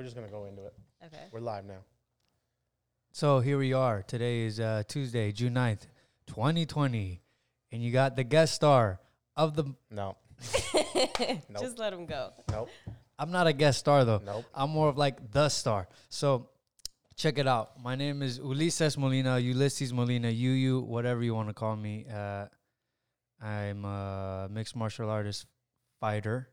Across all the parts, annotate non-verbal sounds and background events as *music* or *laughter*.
We're just gonna go into it. Okay. We're live now. So here we are. Today is uh, Tuesday, June 9th, 2020. And you got the guest star of the. No, *laughs* Nope. Just let him go. nope, I'm not a guest star, though. nope. I'm more of like the star. So check it out. My name is Ulises Molina, Ulysses Molina, UU, whatever you want to call me. Uh, I'm a mixed martial artist fighter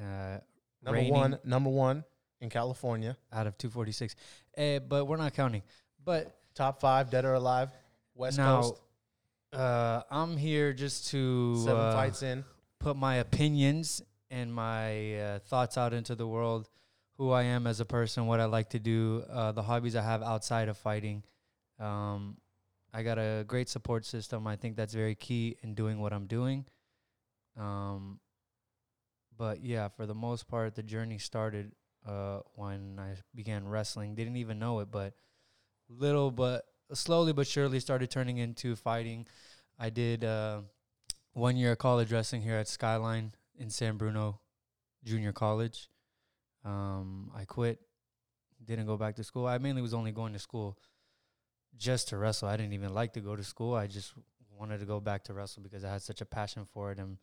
uh, Number Reigning- one, number one in California. out of 246. Uh, but we're not counting. But Top five, dead or alive. West now, Coast. uh, I'm here just to Seven uh, fights in. put my opinions and my uh, thoughts out into the world, who I am as a person, what I like to do, uh, the hobbies I have outside of fighting. Um, I got a great support system. I think that's very key in doing what I'm doing. Um, but yeah, for the most part, the journey started uh, when I began wrestling. Didn't even know it, but little but slowly but surely started turning into fighting. I did. Uh, one year of college wrestling here at Skyline in San Bruno Junior College. Um, I quit, didn't go back to school. I mainly was only going to school just to wrestle. I didn't even like to go to school. I just wanted to go back to wrestle because I had such a passion for it, and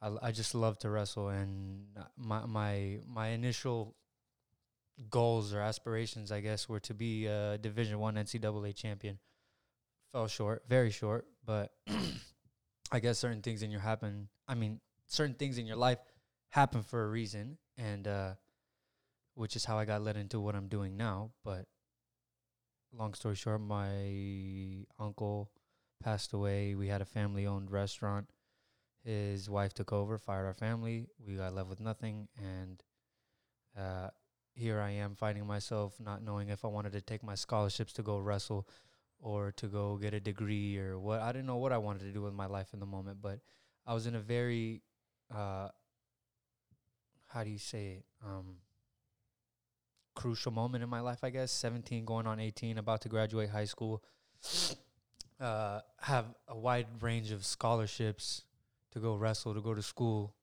I, I just love to wrestle. And my my my initial goals or aspirations, I guess, were to be a Division One NCAA champion. Fell short, very short, but *clears throat* I guess certain things in your happen. I mean, certain things in your life happen for a reason, and uh, which is how I got led into what I'm doing now. But long story short, my uncle passed away. We had a family-owned restaurant. His wife took over, fired our family. We got left with nothing, and uh, here I am fighting myself, not knowing if I wanted to take my scholarships to go wrestle or to go get a degree or what. I didn't know what I wanted to do with my life in the moment, but I was in a very, uh, how do you say it? Um, crucial moment in my life, I guess. 17 going on 18, about to graduate high school. Uh, have a wide range of scholarships to go wrestle, to go to school.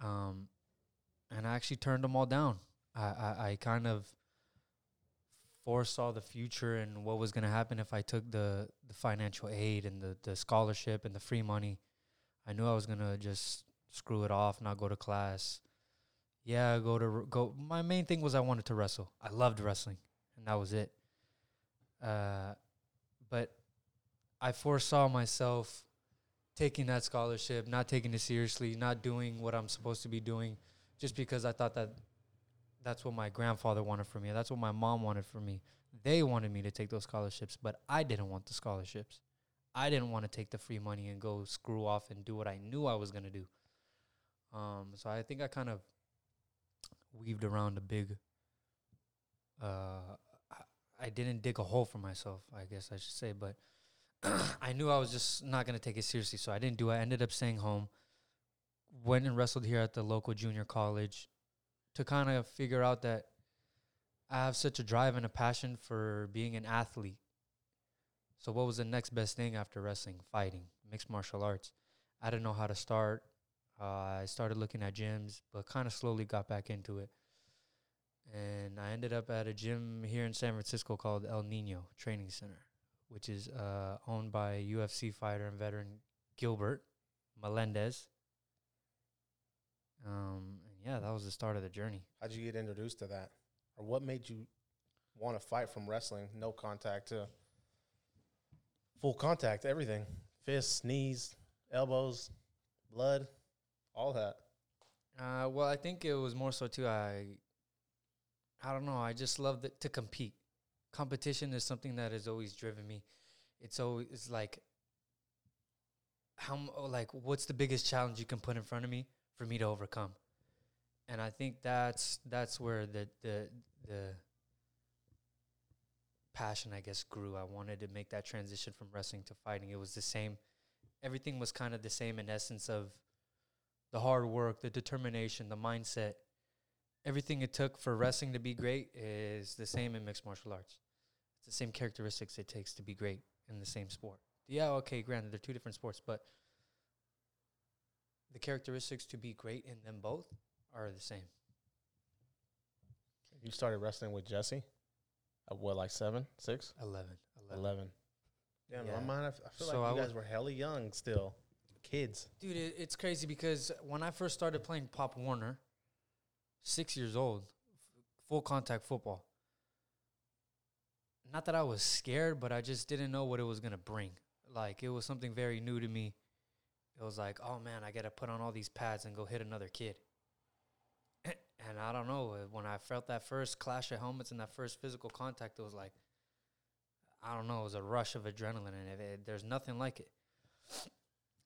Um, and I actually turned them all down. I, I, I kind of foresaw the future and what was going to happen if I took the, the financial aid and the, the scholarship and the free money. I knew I was going to just screw it off, not go to class. Yeah, go to go. My main thing was I wanted to wrestle. I loved wrestling, and that was it. Uh, but I foresaw myself taking that scholarship, not taking it seriously, not doing what I'm supposed to be doing, just because I thought that that's what my grandfather wanted for me. That's what my mom wanted for me. They wanted me to take those scholarships, but I didn't want the scholarships. I didn't want to take the free money and go screw off and do what I knew I was going to do. Um, so I think I kind of weaved around a big. Uh, I, I didn't dig a hole for myself, I guess I should say, but *clears throat* I knew I was just not going to take it seriously, so I didn't do it. I ended up staying home. Went and wrestled here at the local junior college to kind of figure out that I have such a drive and a passion for being an athlete. So what was the next best thing after wrestling? Fighting, mixed martial arts. I didn't know how to start. Uh, I started looking at gyms, but kind of slowly got back into it. And I ended up at a gym here in San Francisco called El Nino Training Center, which is uh, owned by UFC fighter and veteran Gilbert Melendez. Um, yeah, that was the start of the journey. How'd you get introduced to that, or what made you want to fight from wrestling, no contact to full contact, everything, fists, knees, elbows, blood, all that. Uh, well, I think it was more so too. I, I don't know. I just love to compete. Competition is something that has always driven me. It's always it's like how oh, like what's the biggest challenge you can put in front of me for me to overcome, and I think that's that's where the the the passion I guess grew. I wanted to make that transition from wrestling to fighting. It was the same. Everything was kind of the same in essence of the hard work, the determination, the mindset, everything it took for wrestling to be great is the same in mixed martial arts. It's the same characteristics it takes to be great in the same sport. Yeah, okay, granted, they're two different sports, but the characteristics to be great in them both are the same. You started wrestling with Jesse. At what, like seven, six, 11. 11. eleven? Yeah, in Yeah. my mind, I f- I feel So like you wa- guys were hella young still, kids. Dude, it, it's crazy because when I first started playing Pop Warner, six years old, f- full contact football. Not that I was scared, but I just didn't know what it was gonna bring. Like it was something very new to me. It was like, oh man, I gotta put on all these pads and go hit another kid. *clears throat* and I don't know uh, when I felt that first clash of helmets and that first physical contact, it was like, I don't know, it was a rush of adrenaline, and it, it, there's nothing like it. *sniffs*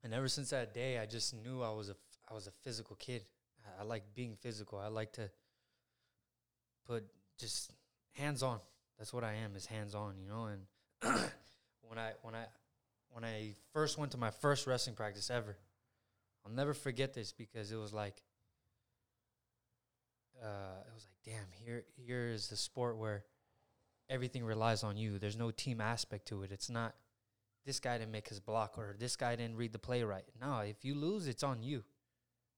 And ever since that day, I just knew I was a I was a physical kid. I, I like being physical. I like to put just hands on. That's what I am is hands on, you know. And *clears throat* when I when I when I first went to my first wrestling practice ever, I'll never forget this because it was like uh, it was like damn here here is the sport where everything relies on you. There's no team aspect to it. It's not this guy didn't make his block or this guy didn't read the play right. No, if you lose, it's on you.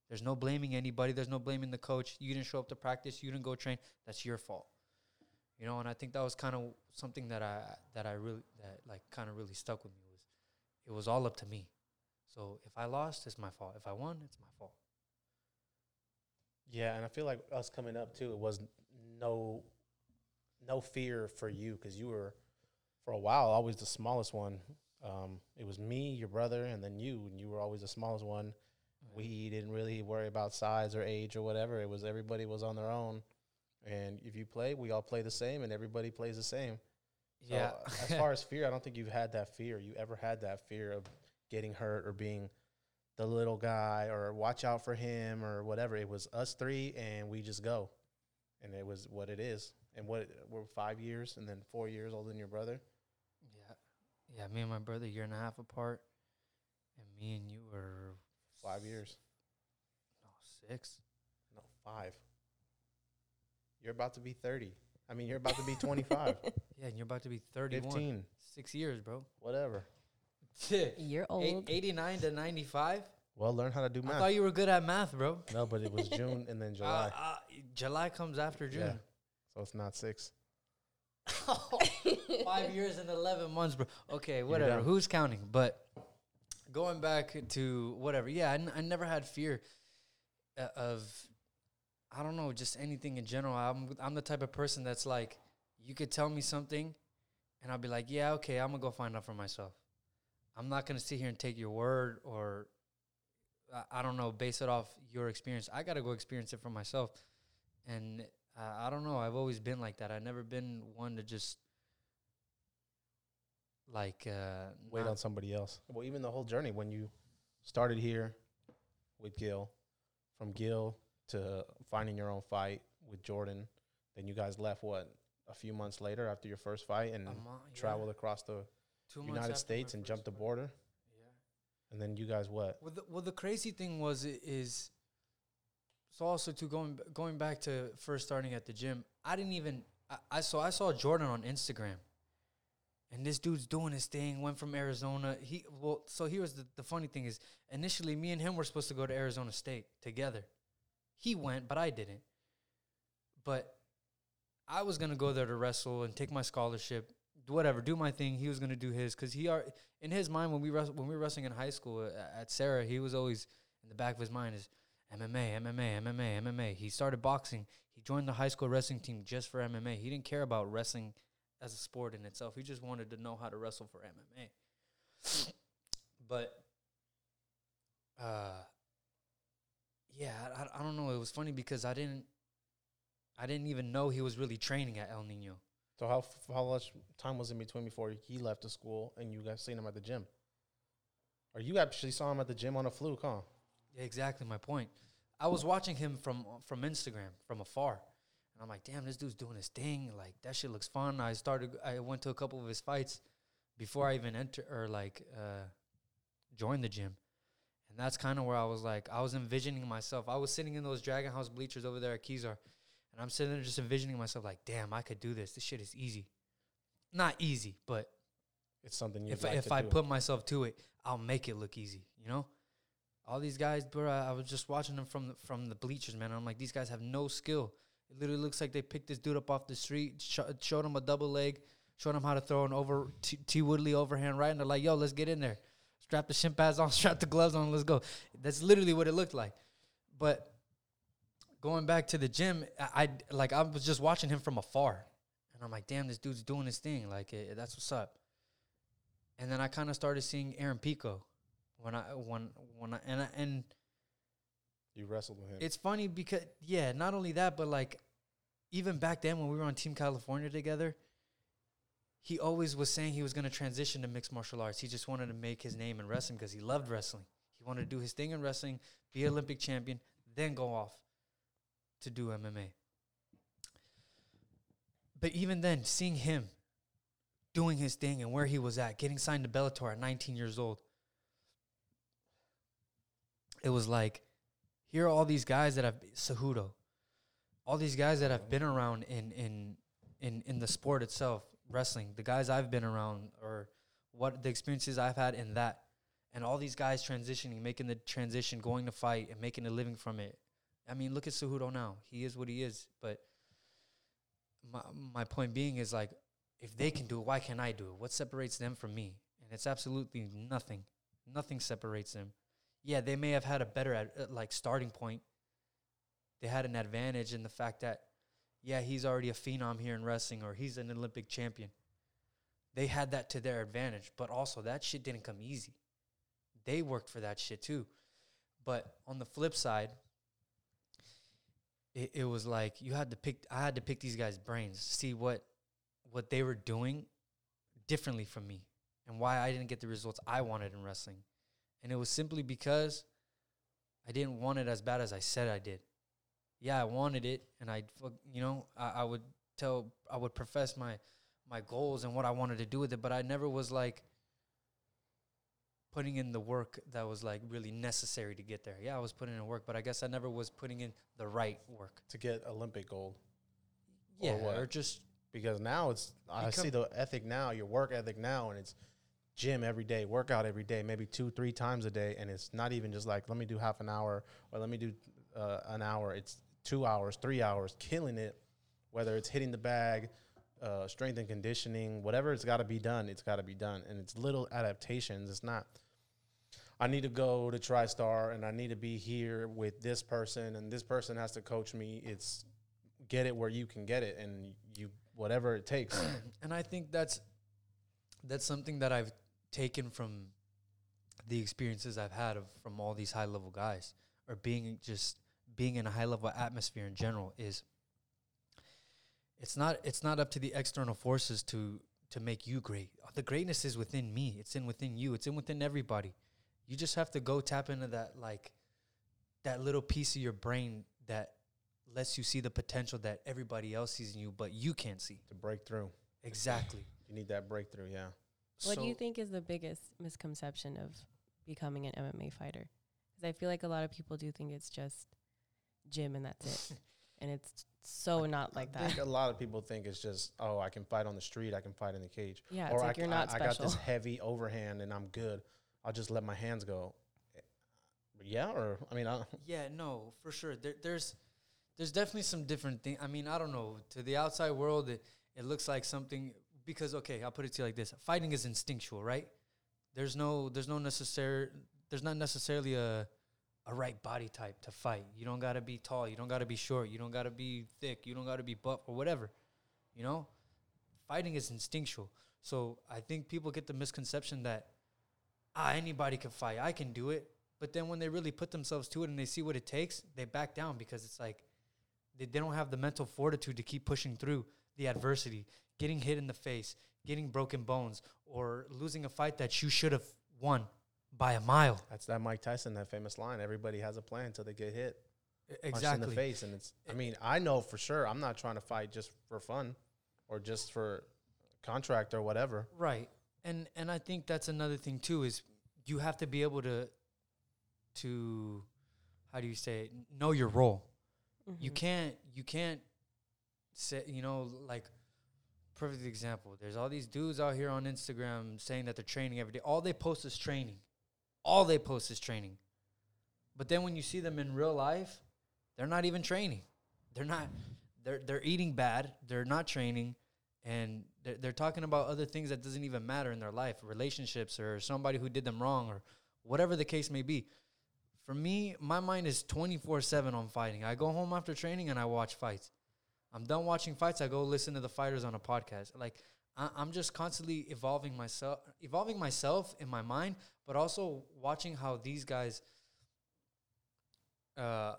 There's no blaming anybody. There's no blaming the coach. You didn't show up to practice. You didn't go train. That's your fault. You know, and I think that was kind of something that I that I really that like kind of really stuck with me was it was all up to me. So if I lost, it's my fault. If I won, it's my fault. Yeah, and I feel like us coming up too, it was no, no fear for you because you were, for a while, always the smallest one. Um, it was me, your brother, and then you, and you were always the smallest one. We didn't really worry about size or age or whatever. It was everybody was on their own, and if you play, we all play the same, and everybody plays the same. So, yeah. as far *laughs* as fear, I don't think you've had that fear. You ever had that fear of getting hurt or being the little guy or watch out for him or whatever. It was us three and we just go. And it was what it is. And what we're five years and then four years older than your brother. yeah, yeah. Me and my brother a year and a half apart, and me and you were Five years. no six. No, five. You're about to be 30. I mean, you're about to be 25, *laughs* Yeah, and you're about to be 31. 15, Six years, bro. whatever. *laughs* You're Eight, old. 89 to 95. Well, learn how to do math. I thought you were good at math, bro. *laughs* no, but it was June and then *laughs* July. Uh, uh, July comes after Yeah. June. So it's not six. Five years and 11 months, bro. Okay, whatever. Who's counting? But going back to whatever. Yeah, I, n- I never had fear uh, of, I don't know, just anything in general. I'm, I'm the type of person that's like, you could tell me something and I'll be like, yeah, okay, I'm going to go find out for myself. I'm not going to sit here and take your word or, I- don't know, base it off your experience. I got to go experience it for myself. And uh, I don't know. I've always been like that. I've never been one to just like uh, Wait on somebody else. Well, even the whole journey when you started here with Gil, from Gil to finding your own fight with Jordan, then you guys left what a few months later after your first fight and mo- yeah, traveled across the two United States and jumped the border, Yeah. and then you guys what? Well, the, well, the crazy thing was is so also to going going back to first starting at the gym. I didn't even I, I saw I saw Jordan on Instagram, and this dude's doing his thing. Went from Arizona. He well, so here's the the funny thing is initially me and him were supposed to go to Arizona State together. He went, but I didn't. But I was gonna go there to wrestle and take my scholarship, whatever, do my thing. He was gonna do his because he are in his mind when we wres- when we were wrestling in high school uh, at Serra, he was always in the back of his mind is MMA, MMA, MMA, MMA. He started boxing. He joined the high school wrestling team just for MMA. He didn't care about wrestling as a sport in itself. He just wanted to know how to wrestle for MMA. *sniffs* But uh yeah, I- I don't know. It was funny because I didn't I didn't even know he was really training at El Nino. So how how much time was in between before he left the school and you guys seen him at the gym? Or you actually saw him at the gym on a fluke, huh? Yeah, exactly my point. I was watching him from from Instagram from afar, and I'm like, damn, this dude's doing his thing. Like that shit looks fun. I started. I went to a couple of his fights before I even enter or like uh, joined the gym, and that's kind of where I was like, I was envisioning myself. I was sitting in those Dragon House bleachers over there at Kezar, and I'm sitting there just envisioning myself like, damn, I could do this. This shit is easy. Not easy, but It's something you if like if I do. put myself to it, I'll make it look easy. You know, all these guys, bro. I, I was just watching them from the, from the bleachers, man. I'm like, these guys have no skill. It literally looks like they picked this dude up off the street, sh- showed him a double leg, showed him how to throw an over T, T Woodley overhand right, and they're like, "Yo, let's get in there. Strap the shin pads on, *laughs* strap the gloves on, let's go." That's literally what it looked like. But going back to the gym, I, I like I was just watching him from afar, and I'm like, "Damn, this dude's doing his thing. Like, eh, that's what's up." And then I kind of started seeing Aaron Pico when I when when I and I, and You wrestled with him. it's funny because yeah, not only that, but like even back then when we were on Team California together, he always was saying he was going to transition to mixed martial arts. He just wanted to make his name in wrestling because he loved wrestling. He wanted to do his thing in wrestling, be Olympic champion, then go off to do MMA. But even then, seeing him doing his thing and where he was at, getting signed to Bellator at 19 years old, it was like, here are all these guys that have Cejudo, all these guys that have been around in in in in the sport itself, wrestling. The guys I've been around, or what the experiences I've had in that, and all these guys transitioning, making the transition, going to fight, and making a living from it. I mean, look at Cejudo now. He is what he is. But my my point being is like, if they can do it, why can't I do it? What separates them from me? And it's absolutely nothing. Nothing separates them. Yeah, they may have had a better ad, uh, like starting point. They had an advantage in the fact that, yeah, he's already a phenom here in wrestling, or he's an Olympic champion. They had that to their advantage, but also that shit didn't come easy. They worked for that shit too. But on the flip side, it, it was like you had to pick. I had to pick these guys' brains, see what what they were doing differently from me, and why I didn't get the results I wanted in wrestling. And it was simply because I didn't want it as bad as I said I did. Yeah, I wanted it, and I, you know, I, I would tell, I would profess my my goals and what I wanted to do with it, but I never was like putting in the work that was like really necessary to get there. Yeah, I was putting in work, but I guess I never was putting in the right work. to get Olympic gold. Yeah, Or or, just Because now it's I see the ethic now, your work ethic now, and it's gym every day, workout every day, maybe two, three times a day, and it's not even just like let me do half an hour or let me do uh, an hour. It's two hours, three hours, killing it. Whether it's hitting the bag, uh, strength and conditioning, whatever it's got to be done, it's got to be done, and it's little adaptations. It's not. I need to go to TriStar and I need to be here with this person and this person has to coach me. It's get it where you can get it and you whatever it takes. *clears throat* and I think that's that's something that I've taken from the experiences I've had of from all these high level guys or being just being in a high level atmosphere in general is it's not it's not up to the external forces to to make you great. The greatness is within me. It's in within you. It's in within everybody. You just have to go tap into that like that little piece of your brain that lets you see the potential that everybody else sees in you but you can't see. to break through. Exactly. You need that breakthrough, yeah. What do you think is the biggest misconception of becoming an MMA fighter? Because I feel like a lot of people do think it's just gym and that's it, *laughs* and it's so not like I that. think a lot of people think it's just, oh, I can fight on the street, I can fight in the cage. Yeah, it's or like I, you're not I, I got this heavy overhand and I'm good. I'll just let my hands go. Yeah, or I mean, I, *laughs* Yeah, no, for sure. There, there's there's definitely some different things. I mean, I don't know. To the outside world, it, it looks like something because okay, I'll put it to you like this: fighting is instinctual, right? There's no there's no necessary there's not necessarily a a right body type to fight. You don't gotta be tall. You don't gotta be short. You don't gotta be thick. You don't gotta be buff or whatever. You know, fighting is instinctual. So I think people get the misconception that ah anybody can fight. I can do it. But then when they really put themselves to it and they see what it takes, they back down because it's like they, they don't have the mental fortitude to keep pushing through the adversity, getting hit in the face, getting broken bones, or losing a fight that you should have won by a mile. that's that Mike Tyson, that famous line. Everybody has a plan until they get hit. Exactly. in the face. And it's, I mean, I know for sure I'm not trying to fight just for fun or just for contract or whatever. Right. And and I think that's another thing too is you have to be able to to how do you say it? know your role. You Mhm. can't you can't say you know like perfect example. There's all these dudes out here on Instagram saying that they're training every day. All they post is training. All they post is training. But then when you see them in real life, they're not even training. They're not they're they're eating bad, they're not training, and they're, they're talking about other things that doesn't even matter in their life, relationships or somebody who did them wrong or whatever the case may be. For me, my mind is 24/7 on fighting. I go home after training and I watch fights. I'm done watching fights, I go listen to the fighters on a podcast. Like I, I'm just constantly evolving myself, evolving myself in my mind, but also watching how these guys uh,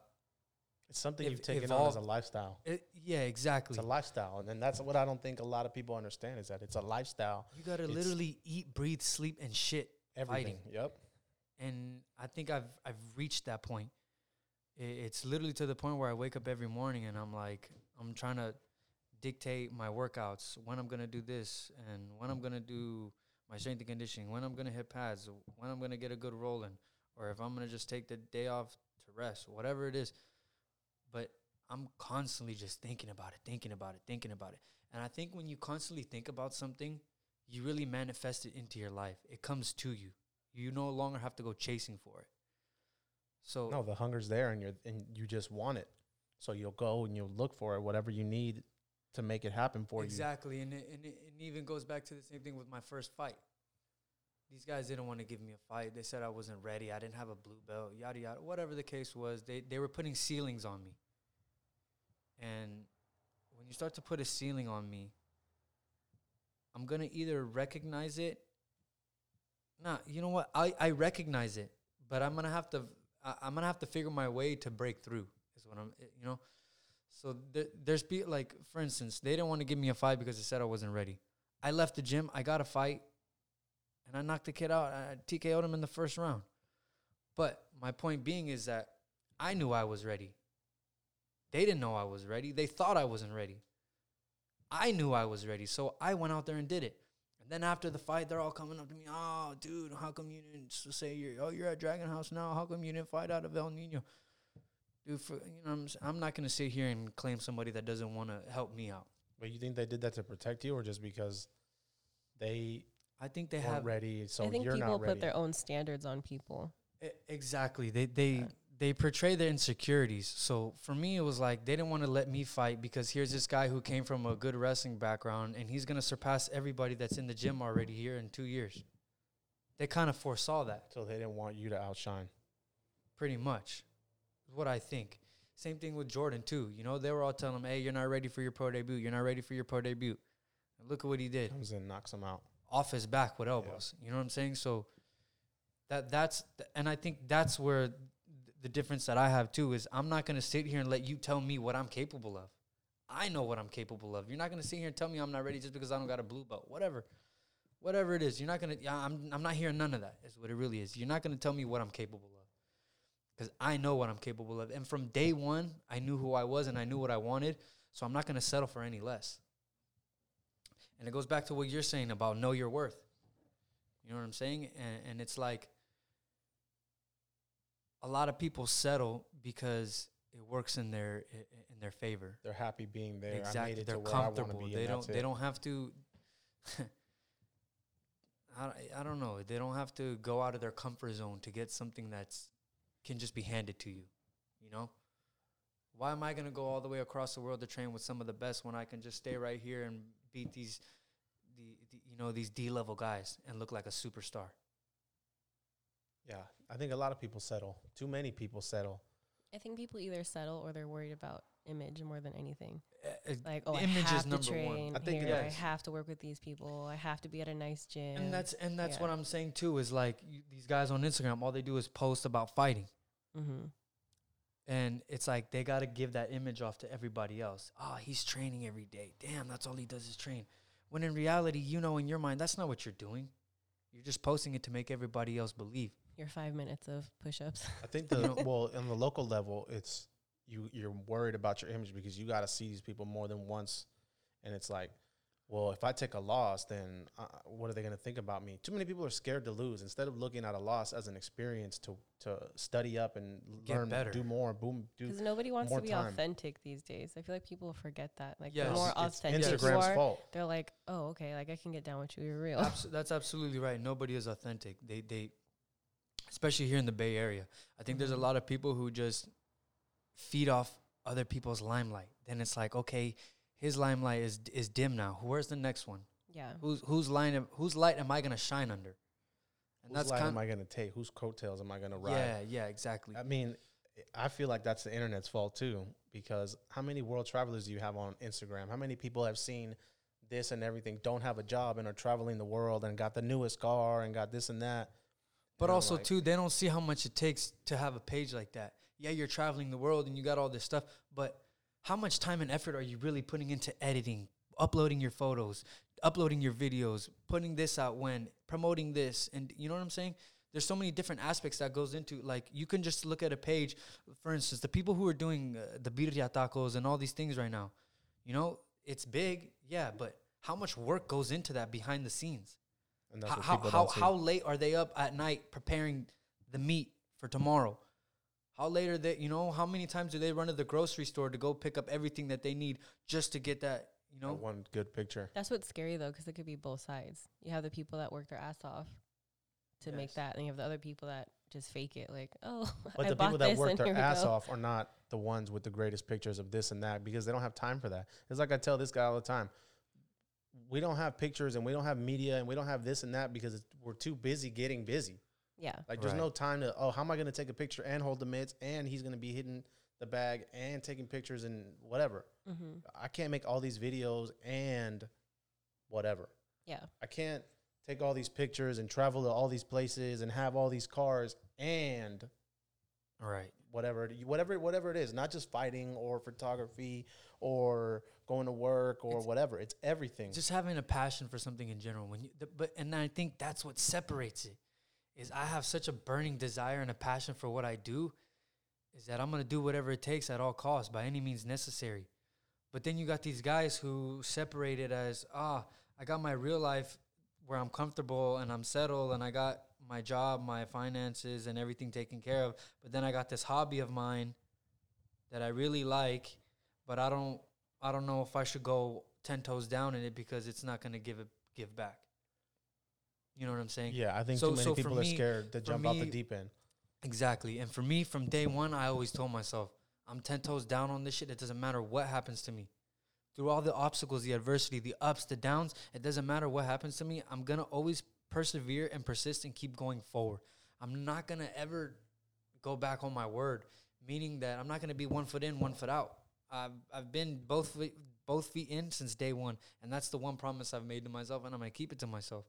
It's something Ev- you've taken on as a lifestyle. it, yeah, exactly. It's a lifestyle, and then that's what I don't think a lot of people understand is that it's a lifestyle. You gotta It's- literally eat, breathe, sleep, and shit Everything. fighting. Yep. And I think I've I've reached that point. I- It's literally to the point where I wake up every morning and I'm like, I'm trying to dictate my workouts, when I'm gonna do this, and when I'm gonna do my strength and conditioning, when I'm gonna hit pads, when I'm gonna get a good roll in, or if I'm gonna just take the day off to rest, whatever it is. But I'm constantly just thinking about it, thinking about it, thinking about it. And I think when you constantly think about something, you really manifest it into your life. It comes to you. You no longer have to go chasing for it. So No, the hunger's there, and you're and you just want it. So you'll go and you'll look for it, whatever you need to make it happen for you. exactly, and it, and it, it even goes back to the same thing with my first fight. These guys didn't want to give me a fight. They said I wasn't ready. I didn't have a blue belt. Yada yada. Whatever the case was, they they were putting ceilings on me. And when you start to put a ceiling on me, I'm gonna either recognize it. Nah, you know what? I I recognize it, but I'm gonna have to. I, I'm gonna have to figure my way to break through. Is what I'm. You know. So th- there's be like, for instance, they didn't want to give me a fight because they said I wasn't ready. I left the gym. I got a fight, and I knocked the kid out. I TKO'd him in the first round. But my point being is that I knew I was ready. They didn't know I was ready. They thought I wasn't ready. I knew I was ready, so I went out there and did it. And then after the fight, they're all coming up to me. Oh, dude, how come you didn't say you're? Oh, you're at Dragon House now. How come you didn't fight out of El Nino? Dude, for you know, I'm I'm not gonna sit here and claim somebody that doesn't want to help me out. But you think they did that to protect you, or just because they I think they weren't have ready, so I think you're people not ready? put their own standards on people. E- exactly. They they Yeah. they portray their insecurities. So for me, it was like they didn't want to let me fight because here's this guy who came from a good wrestling background and he's gonna surpass everybody that's in the gym already here in two years. They kind of foresaw that so they didn't want you to outshine. pretty much. Is what I think. Same thing with Jordan too. You know, they were all telling him, "Hey, you're not ready for your pro debut. You're not ready for your pro debut." And look at what he did. Comes in, knocks him out. Off his back with elbows. You know what I'm saying? So that that's th- and I think that's where th- the difference that I have too is I'm not going to sit here and let you tell me what I'm capable of. I know what I'm capable of. You're not going to sit here and tell me I'm not ready just because I don't got a blue belt. Whatever. Whatever it is, you're not going to yeah, I'm I'm not hearing none of that. Is what it really is. You're not going to tell me what I'm capable of. Cuz I know what I'm capable of. And from day 1, I knew who I was and I knew what I wanted, so I'm not going to settle for any less. And it goes back to what you're saying about know your worth. You know what I'm saying? And, and it's like a lot of people settle because it works in their in their favor. They're happy being there. I made exactly, it they're to where I comfortable. be. They don't. They it. don't have to. *laughs* I, I don't know. They don't have to go out of their comfort zone to get something that's can just be handed to you. You know. Why am I gonna go all the way across the world to train with some of the best when I can just stay right here and beat these, the, the you know these D level guys and look like a superstar? Yeah, I think a lot of people settle. Too many people settle. I think people either settle or they're worried about image more than anything. Uh, Like, oh, Image I is have to number one. train I think here. I have to work with these people. I have to be at a nice gym. and that's and that's Yeah. what I'm saying too. Is like you, these guys on Instagram, all they do is post about fighting. mm-hmm. And it's like they got to give that image off to everybody else. Oh, he's training every day. Damn, that's all he does is train. When in reality, you know, in your mind, that's not what you're doing. You're just posting it to make everybody else believe. your five minutes of push-ups. I think *laughs* the well on the local level, it's you you're worried about your image because you got to see these people more than once, and it's like, well, if I take a loss, then uh, what are they going to think about me? Too many people are scared to lose. Instead of looking at a loss as an experience to to study up and Get learn, better. do more, boom, do. Because nobody wants more to be time. authentic these days. I feel like people forget that. Like Yes. the more It's authentic you Instagram's are, fault. they're like, oh, okay, like I can get down with you. You're real. Abs- that's absolutely right. Nobody is authentic. They they, especially here in the Bay Area. I think there's a Mhm. lot of people who just feed off other people's limelight. Then it's like, okay, his limelight is is dim now. Where's the next one? Yeah. Who's whose line of, whose light am I gonna shine under? And Whose line kind am I going to take? Whose coattails am I going to ride? yeah, yeah, exactly. I mean, I feel like that's the internet's fault too, because how many world travelers do you have on Instagram? How many people have seen this and everything, don't have a job and are traveling the world and got the newest car and got this and that? But And also like, too, they don't see how much it takes to have a page like that. Yeah, you're traveling the world and you got all this stuff, but how much time and effort are you really putting into editing, uploading your photos, uploading your videos, putting this out when promoting this, and you know what I'm saying? There's so many different aspects that goes into like you can just look at a page, for instance, the people who are doing uh, the birria tacos and all these things right now. You know, it's big, yeah, but how much work goes into that behind the scenes? and that's how how how, how late are they up at night preparing the meat for tomorrow? How late are they? You know, how many times do they run to the grocery store to go pick up everything that they need just to get that? You That know, one good picture. That's what's scary though, because it could be both sides. You have the people that work their ass off to make that, and you have the other people that just fake it. Like, *laughs* oh, But I the bought people that this work and their ass go. off are not the ones with the greatest pictures of this and that because they don't have time for that. It's like I tell this guy all the time. We don't have pictures and we don't have media and we don't have this and that because it's, we're too busy getting busy. Yeah, Like there's Right. no time to oh how am I going to take a picture and hold the mitts and he's going to be hitting the bag and taking pictures and whatever. mm-hmm. I can't make all these videos and whatever. yeah, I can't take all these pictures and travel to all these places and have all these cars and right? whatever whatever whatever it is not just fighting or photography or going to work or It's- whatever it's everything Just having a passion for something in general. When you, the, but and I think that's what separates it. Is I have such a burning desire and a passion for what I do, is that I'm gonna do whatever it takes at all costs by any means necessary. But then you got these guys who separate it as ah, I got my real life where I'm comfortable and I'm settled and I got my job, my finances and everything taken care of. But then I got this hobby of mine that I really like, but I don't I don't know if I should go ten toes down in it because it's not gonna give it give back. You know what I'm saying? yeah i think So- too many so people are me- scared to jump out the deep end Exactly. And for me, from day one, I always told myself, I'm 10 toes down on this shit. It doesn't matter what happens to me. Through all the obstacles, the adversity, the ups, the downs, it doesn't matter what happens to me. I'm going to always persevere and persist and keep going forward. I'm not going to ever go back on my word, meaning that I'm not going to be one foot in, one foot out. I've, I've been both feet, both feet in since day one. And that's the one promise I've made to myself, and I'm going to keep it to myself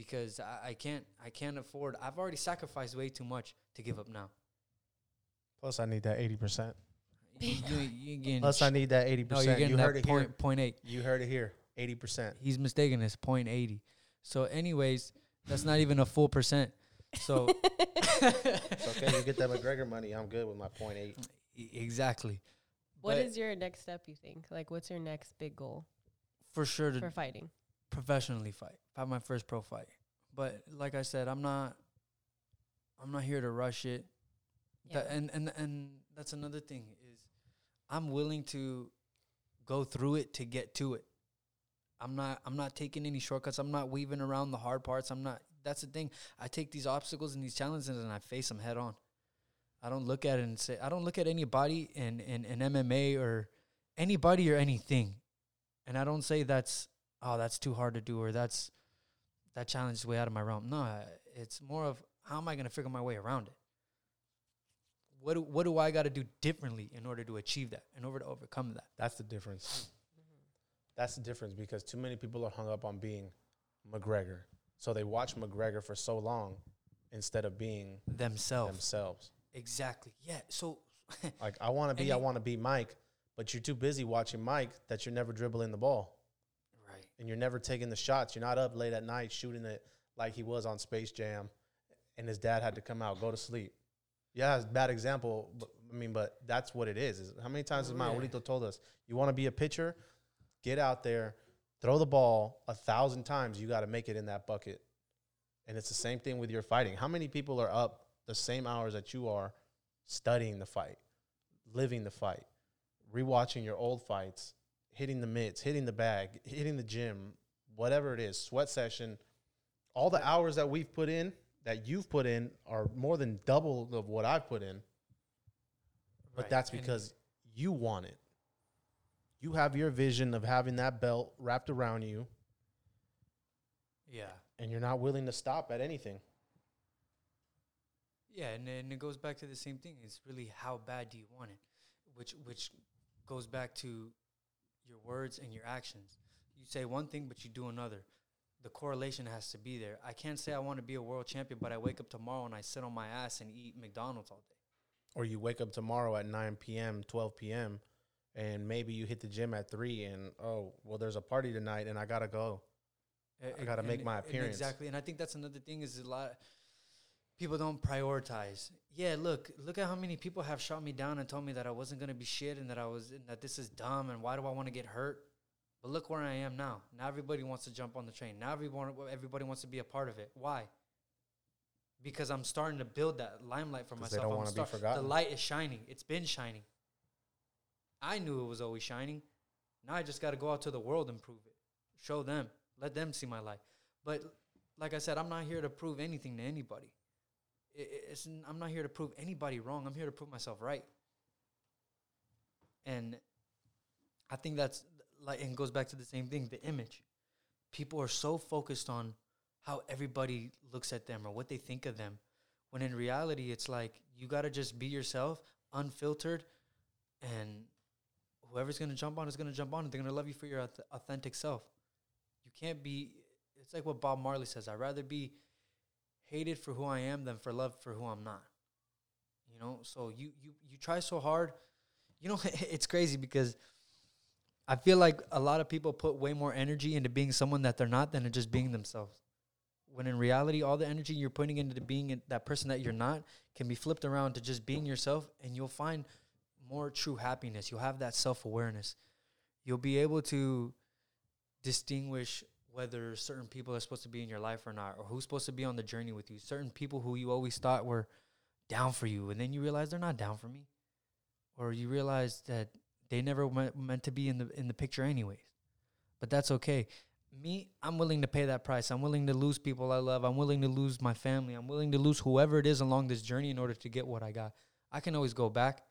because I, I can't I can't afford. I've already sacrificed way too much to give up now. plus i need that 80% You, you, you plus i need that 80% no, you're you that heard it here point, point eight. you heard it here 80% He's mistaken. It's point eighty. So, anyways, that's not even a full percent. So *laughs* it's okay you get that mcgregor money i'm good with my point eight exactly. What But is your next step? You think? Like, what's your next big goal for sure to for fighting? Professionally fight. Fight my first pro fight. But like I said, I'm not. I'm not here to rush it. That, and and and that's another thing is, I'm willing to go through it to get to it. I'm not I'm not taking any shortcuts. I'm not weaving around the hard parts. I'm not. That's the thing. I take these obstacles and these challenges and I face them head on. I don't look at it and say I don't look at anybody in in, in MMA or anybody or anything, and I don't say that's oh that's too hard to do or that's that challenge is way out of my realm. No, it's more of how am I going to figure my way around it. What do, what do I got to do differently in order to achieve that, in order to overcome that? that's the difference that's the difference because too many people are hung up on being mcgregor so they watch mcgregor for so long instead of being Themselves. themselves Exactly. Yeah. So *laughs* Like I want to be, I want to be Mike, but you're too busy watching Mike that you're never dribbling the ball. And you're never taking the shots. You're not up late at night shooting it like he was on Space Jam, and his dad had to come out, go to sleep. Yeah, it's a bad example. But, I mean, but that's what it is. is how many times has my. Abuelito told us, you want to be a pitcher, get out there, throw the ball a thousand times. You got to make it in that bucket. And it's the same thing with your fighting. How many people are up the same hours that you are studying the fight, living the fight, rewatching your old fights, hitting the mitts, hitting the bag, hitting the gym, whatever it is, sweat session, all the hours that we've put in, that you've put in, are more than double of what I've put in. But Right. that's And because you want it. You have your vision of having that belt wrapped around you, Yeah. and you're not willing to stop at anything. Yeah, and, and it goes back to the same thing. It's really how bad do you want it, which which goes back to your words and your actions. You say one thing, but you do another. The correlation has to be there. I can't say I want to be a world champion, but I wake up tomorrow and I sit on my ass and eat McDonald's all day. Or you wake up tomorrow at 9 p.m., 12 p.m., and maybe you hit the gym at 3 and, oh, well, there's a party tonight and I got to go. I gotta make my appearance. exactly, and I think that's another thing is a lot. People don't prioritize. Yeah, look, look at how many people have shot me down and told me that I wasn't gonna be shit and that I was and that this is dumb and why do I want to get hurt? But look where I am now. Now everybody wants to jump on the train. Now everyone, everybody wants to be a part of it. Why? Because I'm starting to build that limelight for 'Cause they myself. don't I'm wanna be forgotten. The light is shining. It's been shining. I knew it was always shining. Now I just got to go out to the world and prove it. Show them. Let them see my light. But like I said, I'm not here to prove anything to anybody. It's, I'm not here to prove anybody wrong. I'm here to prove myself right. And I think that's like, and goes back to the same thing the image. People are so focused on how everybody looks at them or what they think of them. When in reality, it's like you got to just be yourself, unfiltered, and whoever's going to jump on is going to jump on and they're going to love you for your authentic self. You can't be, it's like what Bob Marley says I'd rather be hated for who I am than for love for who I'm not. You know, so you, you, you try so hard. You know, *laughs* it's crazy because I feel like a lot of people put way more energy into being someone that they're not than just being themselves. When in reality, all the energy you're putting into being that person that you're not can be flipped around to just being yourself, and you'll find more true happiness. You'll have that self awareness. You'll be able to distinguish whether certain people are supposed to be in your life or not, or who's supposed to be on the journey with you. Certain people who you always thought were down for you, and then you realize they're not down for me, or you realize that they never meant, meant to be in the in the picture anyways. But that's okay. Me, I'm willing to pay that price. I'm willing to lose people I love. I'm willing to lose my family. I'm willing to lose whoever it is along this journey in order to get what I got. I can always go back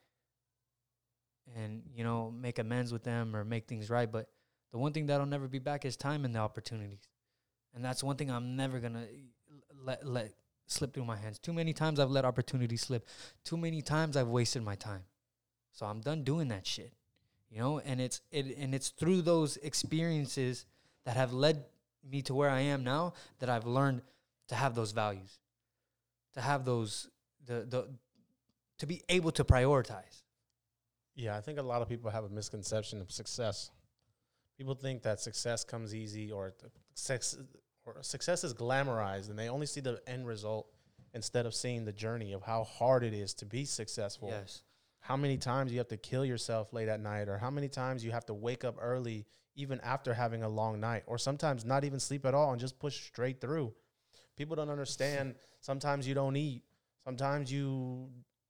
and, you know, make amends with them or make things right, but the one thing that'll never be back is time and the opportunities. And that's one thing I'm never going to let let slip through my hands. Too many times I've let opportunities slip. Too many times I've wasted my time. So I'm done doing that shit. You know, and it's it and it's through those experiences that have led me to where I am now that I've learned to have those values. To have those the the to be able to prioritize. Yeah, I think a lot of people have a misconception of success. People think that success comes easy or sex or success is glamorized and they only see the end result instead of seeing the journey of how hard it is to be successful. Yes. How many times you have to kill yourself late at night or how many times you have to wake up early even after having a long night or sometimes not even sleep at all and just push straight through. People don't understand sometimes you don't eat. Sometimes you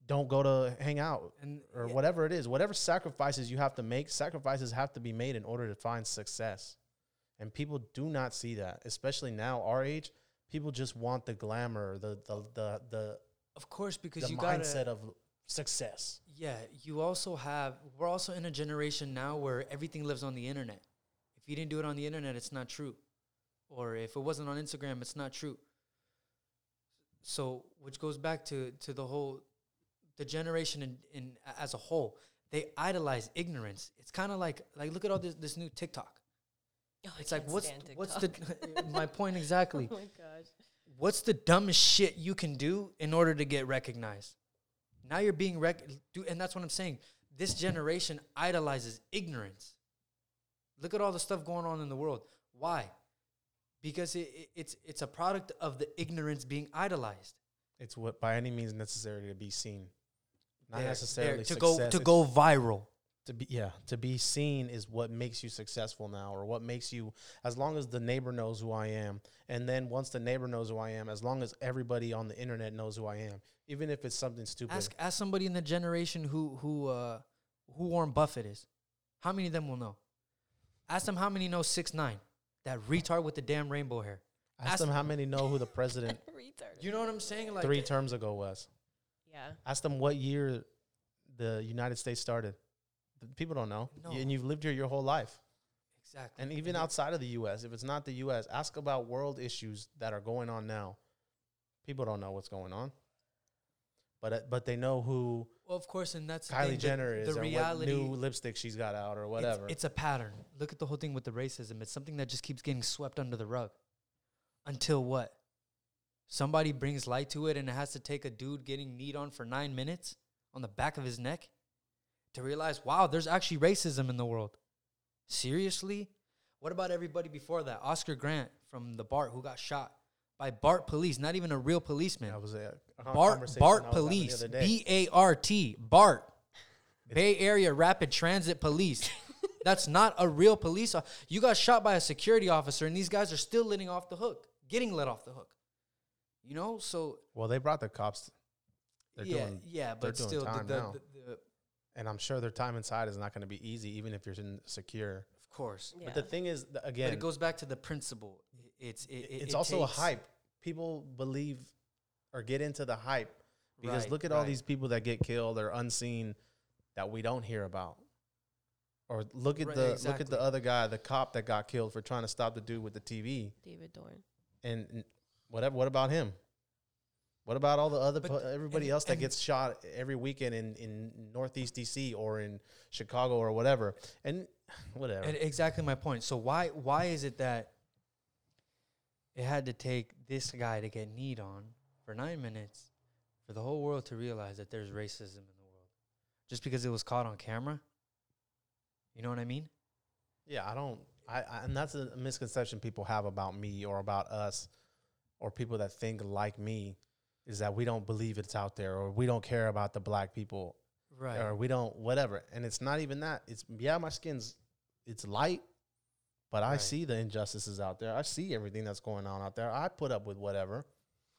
don't go to hang out And or yeah, whatever it is, whatever sacrifices you have to make, sacrifices have to be made in order to find success. And people do not see that, especially now, our age. People just want the glamour, the the the the, of course because the you mindset gotta of success. Yeah, you also have we're also in a generation now where everything lives on the internet. If you didn't do it on the internet, it's not true. Or if it wasn't on Instagram, it's not true. So, which goes back to to the whole the generation in, in as a whole, they idolize ignorance. It's kind of like like look at all this this new TikTok. Oh, I It's like can't what's stand what's the *laughs* eh, my point exactly. *laughs* oh my gosh. What's the dumbest shit you can do in order to get recognized? Now you're being rec, do, and that's what I'm saying. This generation idolizes ignorance. Look at all the stuff going on in the world. Why? Because it, it, it's it's a product of the ignorance being idolized. It's what by any means necessary to be seen, not There- necessarily there, to success. go to go viral. to be yeah to be seen is what makes you successful now or what makes you as long as the neighbor knows who i am and then once the neighbor knows who i am as long as everybody on the internet knows who i am even if it's something stupid Ask ask somebody in the generation who who uh, who Warren Buffett is. How many of them will know? Ask them how many know six nine. That retard with the damn rainbow hair. ask, ask- them how many know who the president *laughs* Retarded. You know what I'm saying? Like three terms ago was yeah. ask them what year the united states started People don't know, No. and you've lived here your whole life. Exactly. And even outside of the U.S., if it's not the U.S., ask about world issues that are going on now. People don't know what's going on, but uh, but they know who well, of course, and that's the Kylie the- Jenner is, The reality, new lipstick she's got out, or it's- whatever. It's, a pattern. Look at the whole thing with the racism. It's something that just keeps getting swept under the rug. Until what? Somebody brings light to it, and it has to take a dude getting kneed on for nine minutes on the back of his neck to realize, wow, there's actually racism in the world. Seriously? What about everybody before that? Oscar Grant from the BART who got shot by BART police, not even a real policeman. that was a, BART BART Police. B A R T. BART. Bay Area Rapid Transit Police. *laughs* That's not a real police. o- You got shot by a security officer, and these guys are still letting off the hook, getting let off the hook. You know, so Well, they brought the cops, They're yeah, doing- yeah, they're but doing still, the, the, now. the, the, and I'm sure their time inside is not going to be easy, even if you're in secure. of course. Yeah. But the thing is, th- But again, it goes back to the principle. It's it, it- it's it also takes- a hype. People believe or get into the hype because Right, look at all these people that get killed or unseen that we don't hear about. Or look at Right, the look at the other guy, the cop that got killed for trying to stop the dude with the TV. David Dorn. And and whatever. What about him? What about all the other But- everybody and- else that and- gets shot every weekend in in Northeast DC or in Chicago or whatever? And *sighs* whatever. And exactly my point. So why why is it that it had to take this guy to get kneed on for nine minutes for the whole world to realize that there's racism in the world just because it was caught on camera? You know what I mean? Yeah, I don't. I, I and that's a misconception people have about me or about us, or people that think like me, is that we don't believe it's out there or we don't care about the black people Right. or we don't whatever. And it's not even that. It's yeah, my skin's it's light, but I see the injustices out there. I see everything that's going on out there. I put up with whatever.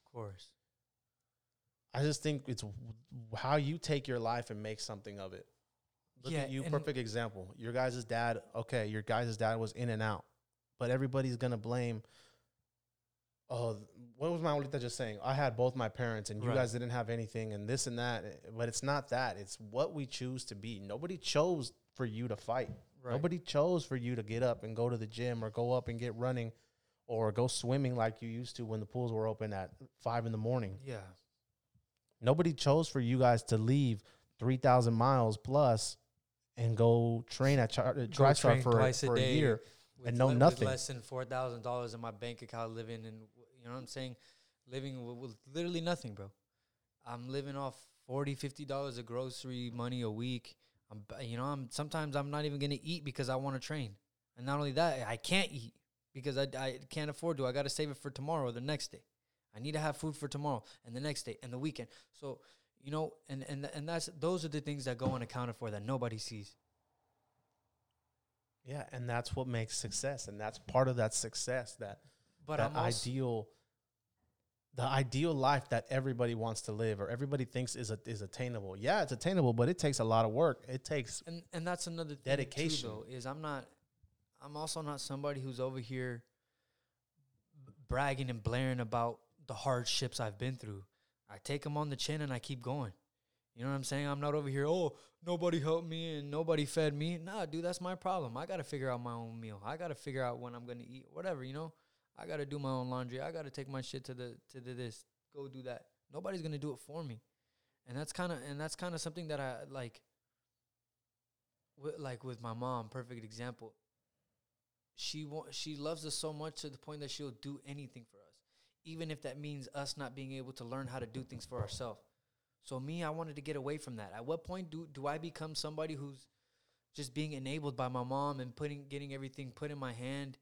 Of course. I just think it's how you take your life and make something of it. Look Yeah, at you, perfect example. Your guys' dad, okay, your guys' dad was in and out, but everybody's gonna blame. Oh, what was my abuelita just saying? I had both my parents, and you Right. guys didn't have anything, and this and that. eh, But it's not that. It's what we choose to be. Nobody chose for you to fight. Right. Nobody chose for you to get up and go to the gym or go up and get running, or go swimming like you used to when the pools were open at five in the morning. Yeah. Nobody chose for you guys to leave 3,000 miles plus and go train at Char- TriStar for, twice a for a year. With And know nothing. With less than four thousand dollars in my bank account, living in you know what I'm saying, living with, with literally nothing, bro. I'm living off 40 50 dollars of grocery money a week. I'm you know I'm sometimes I'm not even gonna eat because I want to train, and not only that I can't eat because I, I can't afford to. I got to save it for tomorrow or the next day. I need to have food for tomorrow and the next day and the weekend. So you know, and and and that's those are the things that go unaccounted for that nobody sees. Yeah, and that's what makes success, and that's part of that success that But that also, ideal, the ideal life that everybody wants to live or everybody thinks is a, is attainable. Yeah, it's attainable, but it takes a lot of work. It takes and and that's another thing Dedication. Too, though, is I'm not, I'm also not somebody who's over here bragging and blaring about the hardships I've been through. I take them on the chin and I keep going. You know what I'm saying? I'm not over here. Oh, nobody helped me and nobody fed me. Nah, dude, that's my problem. I got to figure out my own meal. I got to figure out when I'm gonna eat. Whatever, you know. I got to do my own laundry. I got to take my shit to the to the this. Go do that. Nobody's gonna do it for me. And that's kind of and that's kind of something that I like with, like with my mom, perfect example. She wa- she loves us so much to the point that she'll do anything for us, even if that means us not being able to learn how to do things for ourselves. So me, I wanted to get away from that. At what point do do I become somebody who's just being enabled by my mom and putting getting everything put in my hand?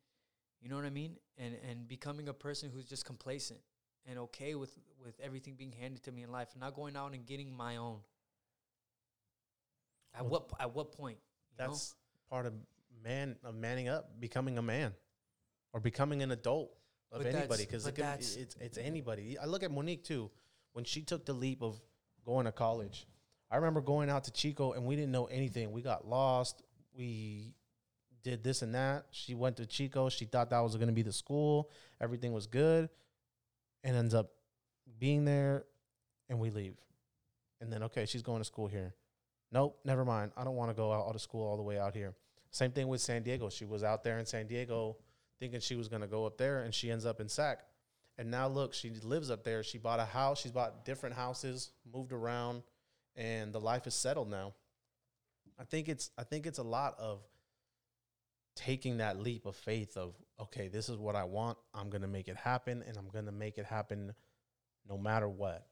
You know what I mean? And and becoming a person who's just complacent and okay with with everything being handed to me in life, and not going out and getting my own. At Well, what at what point? you know? that's part of man of manning up, becoming a man, or becoming an adult of But anybody. Because it it's it's anybody. I look at Monique too. When she took the leap of going to college, I remember going out to Chico and we didn't know anything. We got lost. We did this and that. She went to Chico. She thought that was going to be the school. Everything was good, and ends up being there, and we leave. And then okay, she's going to school here. Nope, never mind. I don't want to go out, of school all the way out here. Same thing with San Diego. She was out there in San Diego thinking she was going to go up there, and she ends up in SAC. And now look, she lives up there. She bought a house. She's bought different houses, moved around, and the life is settled now. I think it's I think it's a lot of taking that leap of faith of okay, this is what I want. I'm going to make it happen and I'm going to make it happen no matter what.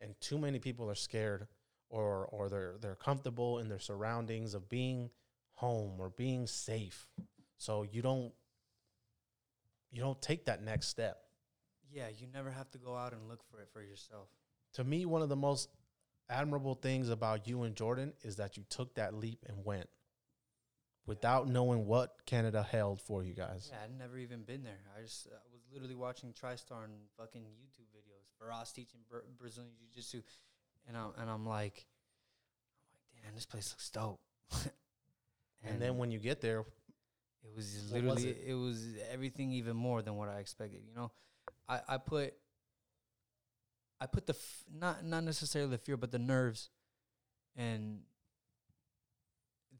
And too many people are scared or or they're they're comfortable in their surroundings of being home or being safe. So you don't you don't take that next step. Yeah, you never have to go out and look for it for yourself. To me, one of the most admirable things about you and Jordan is that you took that leap and went without knowing what Canada held for you guys. Yeah, I'd never even been there. I just I was literally watching TriStar and fucking YouTube videos. Firas teaching Bra- Brazilian Jiu Jitsu, and I'm and I'm like, I'm like, damn, this place looks dope. *laughs* And, then when you get there, it was what was literally it? was everything even more than what I expected. You know, I I put I put the f- not not necessarily the fear, but the nerves and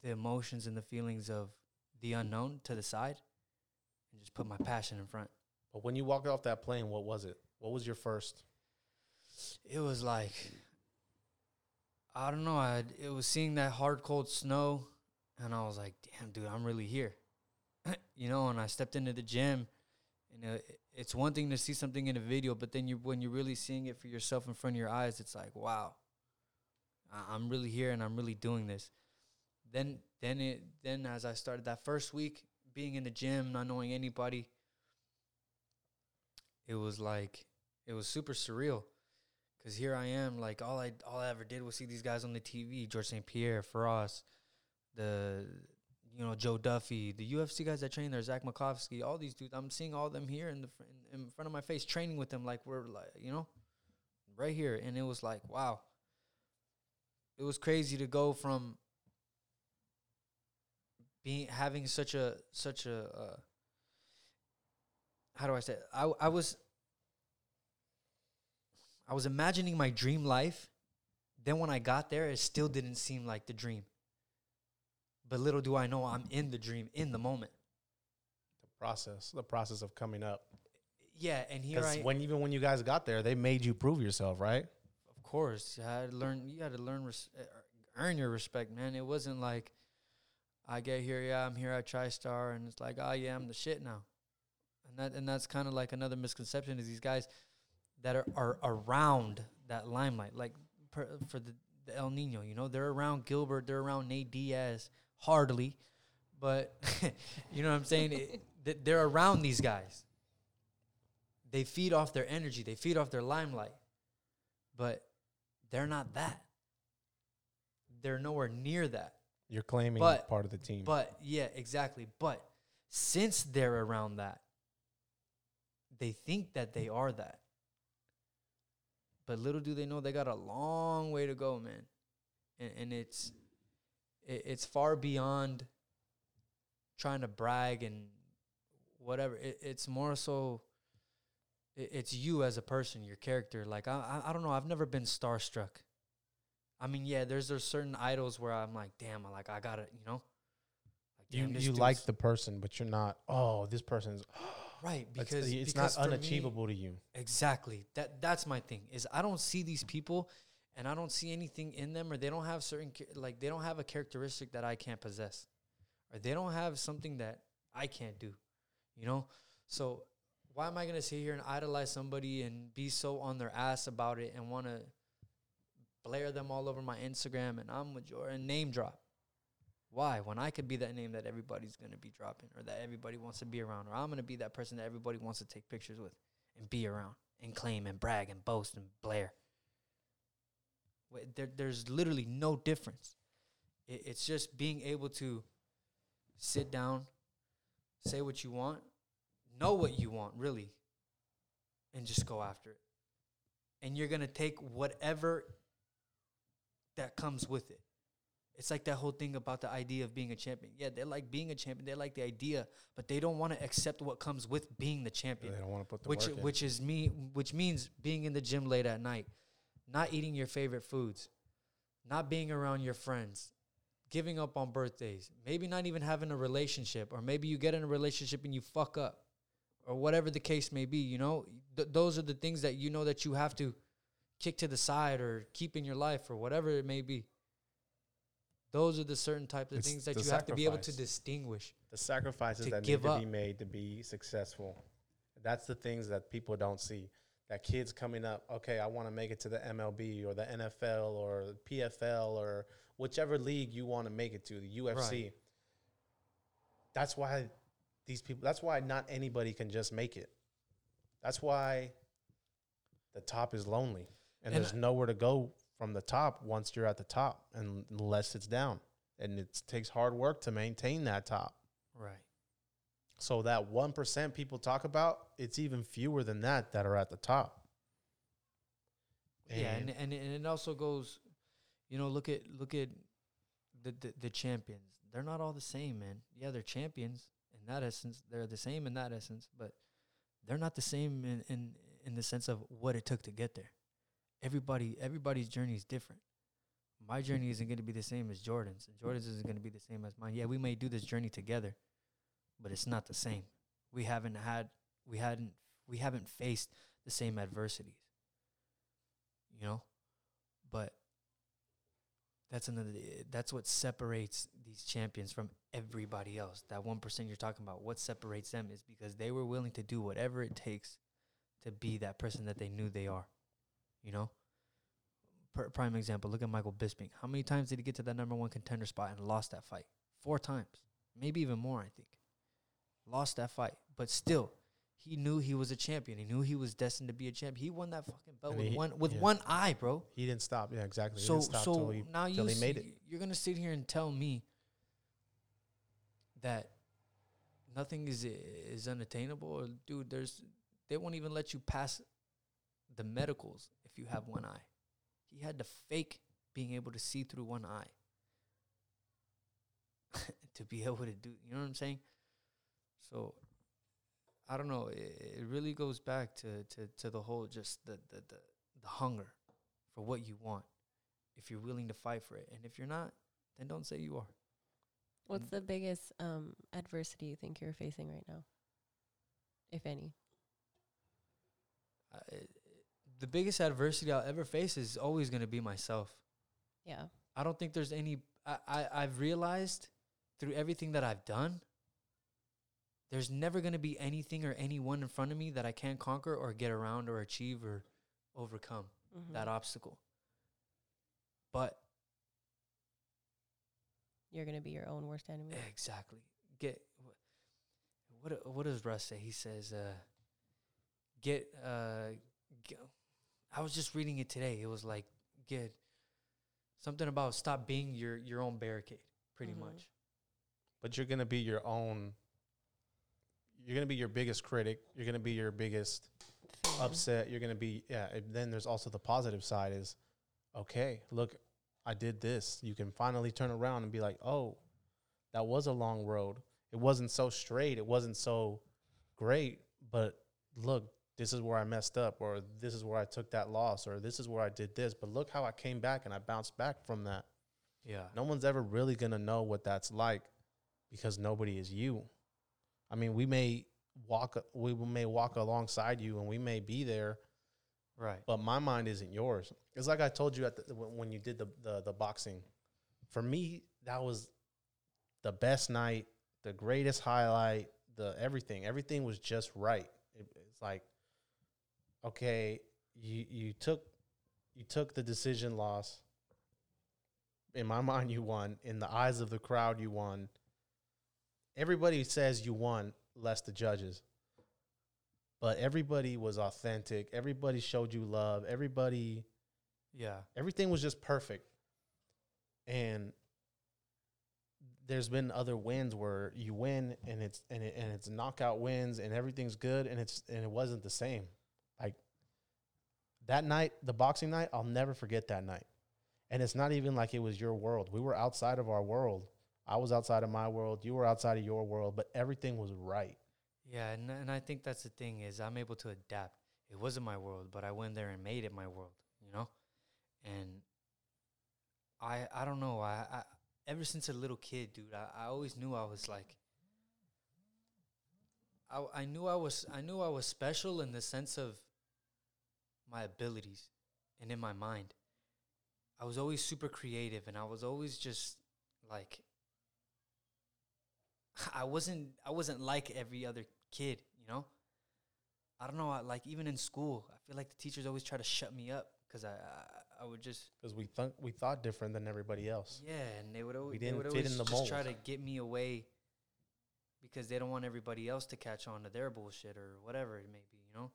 the emotions and the feelings of the unknown to the side, and just put my passion in front. but when you walked off that plane, what was it? What was your first? it was like I don't know. I it was seeing that hard cold snow, and I was like, "Damn, dude, I'm really here." *clears throat* you know, and I stepped into the gym, and uh, it's one thing to see something in a video, but then you when you're really seeing it for yourself in front of your eyes, it's like, "Wow, I- I'm really here, and I'm really doing this." Then, then it then as I started that first week being in the gym, not knowing anybody, it was like it was super surreal. Cause here I am, like all I all I ever did was see these guys on the TV: George St. Pierre, Firas, the you know Joe Duffy, the UFC guys that train there, Zach Makovsky, all these dudes. I'm seeing all them here in the in front of my face, training with them, like we're like you know, right here, and it was like wow. It was crazy to go from being having such a such a uh, how do I say it? I I was I was imagining my dream life. Then when I got there, it still didn't seem like the dream. But little do I know, I'm in the dream in the moment. The process, the process of coming up. Yeah, and here I, when even when you guys got there, they made you prove yourself, right? of course, you had to learn. You had to learn, res- uh, earn your respect, man. It wasn't like I get here, yeah, I'm here at TriStar, and it's like, oh yeah, I'm the shit now. And that and that's kind of like another misconception is these guys that are, are around that limelight, like per, for the, the El Nino, you know, they're around Gilbert, they're around Nate Diaz, hardly, but *laughs* you know what I'm saying? It, *laughs* th- they're around these guys. They feed off their energy, they feed off their limelight, but they're not that. They're nowhere near that. You're claiming But- part of the team. But yeah, exactly. But since they're around that, they think that they are that. But little do they know they got a long way to go, man. And, and it's it, it's far beyond trying to brag and whatever. It, it's more so it, it's you as a person, your character. Like I, I I don't know. I've never been starstruck. I mean, yeah, there's there's certain idols where I'm like, damn, I like I gotta, you know. Like, you damn, you like the person, but you're not. Oh, this person's. *gasps* right because it's because not for me- unachievable to you. Exactly. That that's my thing. Is I don't see these people and I don't see anything in them or they don't have certain like they don't have a characteristic that I can't possess. Or they don't have something that I can't do. You know? So why am I going to sit here and idolize somebody and be so on their ass about it and want to blare them all over my Instagram and I'm with your name drop? Why? When I could be that name that everybody's going to be dropping or that everybody wants to be around or I'm going to be that person that everybody wants to take pictures with and be around and claim and brag and boast and blare. There, there's literally no difference. It, it's just being able to sit down, say what you want, know what you want, really, and just go after it. And you're going to take whatever that comes with it. It's like that whole thing about the idea of being a champion. Yeah, they like being a champion. They like the idea, but they don't want to accept what comes with being the champion They don't want to put the which work in. which is me which means being in the gym late at night not eating your favorite foods not being around your friends, giving up on birthdays, maybe not even having a relationship, or maybe you get in a relationship and you fuck up, or whatever the case may be, you know, th- those are the things that you know that you have to kick to the side or keep in your life or whatever it may be. Those are the certain types of It's things that you have to be able to distinguish. The sacrifices that need to be made to be successful. That's the things that people don't see. That kids coming up, okay, I want to make it to the MLB or the NFL or PFL or whichever league you want to make it to, the UFC. That's why these people, that's why not anybody can just make it. That's why the top is lonely and, And there's I- nowhere to go from the top once you're at the top unless it's down. And it takes hard work to maintain that top. Right. So that one percent people talk about, it's even fewer than that that are at the top. yeah, and, and and it also goes, you know, look at look at the, the the champions. They're not all the same, man. Yeah, they're champions in that essence. They're the same in that essence, but they're not the same in in in the sense of what it took to get there. Everybody everybody's journey is different. My hmm. journey isn't going to be the same as Jordan's, and Jordan's isn't going to be the same as mine. Yeah, we may do this journey together, but it's not the same. We haven't had we hadn't we haven't faced the same adversities you know but that's another that's what separates these champions from everybody else that 1% you're talking about what separates them is because they were willing to do whatever it takes to be that person that they knew they are you know prime example look at michael bisping how many times did he get to that number one contender spot and lost that fight four times maybe even more i think lost that fight but still he knew he was a champion. He knew he was destined to be a champion. He won that fucking belt And with he- one with yeah. one eye, bro. He didn't stop. Yeah, exactly. He So didn't stop so till he, now you he made it. you're gonna sit here and tell me that nothing is is unattainable, or dude, there's they won't even let you pass the medicals if you have one eye. He had to fake being able to see through one eye *laughs* to be able to do. You know what I'm saying? So I don't know. It, it really goes back to, to, to the whole just the, the, the, the hunger for what you want. If you're willing to fight for it, and if you're not, then don't say you are. What's the biggest um, adversity you think you're facing right now, if any? I, the biggest adversity I'll ever face is always going to be myself. Yeah. I don't think there's any. I, I I've realized through everything that I've done. There's never going to be anything or anyone in front of me that I can't conquer or get around or achieve or overcome Mhm. that obstacle. But You're gonna be your own worst enemy. exactly, get what what does Russ say? He says, uh, "Get uh, get, I was just reading it today. It was like get something about stop being your your own barricade, pretty Mhm. much. But you're gonna be your own. You're gonna be your biggest critic. You're gonna be your biggest Fan. upset. You're gonna be yeah. And then there's also the positive side is, okay, look, I did this. You can finally turn around and be like, oh, that was a long road. It wasn't so straight. It wasn't so great. But look, this is where I messed up, or this is where I took that loss, or this is where I did this. But look how I came back and I bounced back from that. Yeah, No one's ever really gonna know what that's like because nobody is you. I mean, we may walk, we may walk alongside you, and we may be there, right. but my mind isn't yours. It's like I told you at the, when when you did the, the the boxing. For me, that was the best night, the greatest highlight, the everything. Everything was just right. It, it's like, okay, you you took you took the decision loss. In my *laughs* mind, you won. In the eyes of the crowd, you won. Everybody says you won, less the judges but everybody was authentic. Everybody showed you love. Everybody, Yeah, everything was just perfect. And there's been other wins where you win and it's and it, and it's knockout wins and everything's good and it's and it wasn't the same. That night, the boxing night, I'll never forget that night. And it's not even like it was your world. We were outside of our world. I was outside of my world. You were outside of your world, but everything was right. yeah, and and I think that's the thing is I'm able to adapt. It wasn't my world, but I went there and made it my world. You know, and I I don't know. I, I ever since a little kid, dude, I, I always knew I was like I I knew I was I knew I was special in the sense of my abilities and in my mind. I was always super creative and I was always just like *laughs* I wasn't I wasn't like every other kid, you know? I don't know, I, like even in school, I feel like the teachers always try to shut me up cuz I, I I would just because we thought we thought different than everybody else. yeah, and they would always didn't they would fit always in the just try to get me away because they don't want everybody else to catch on to their bullshit or whatever it may be, you know?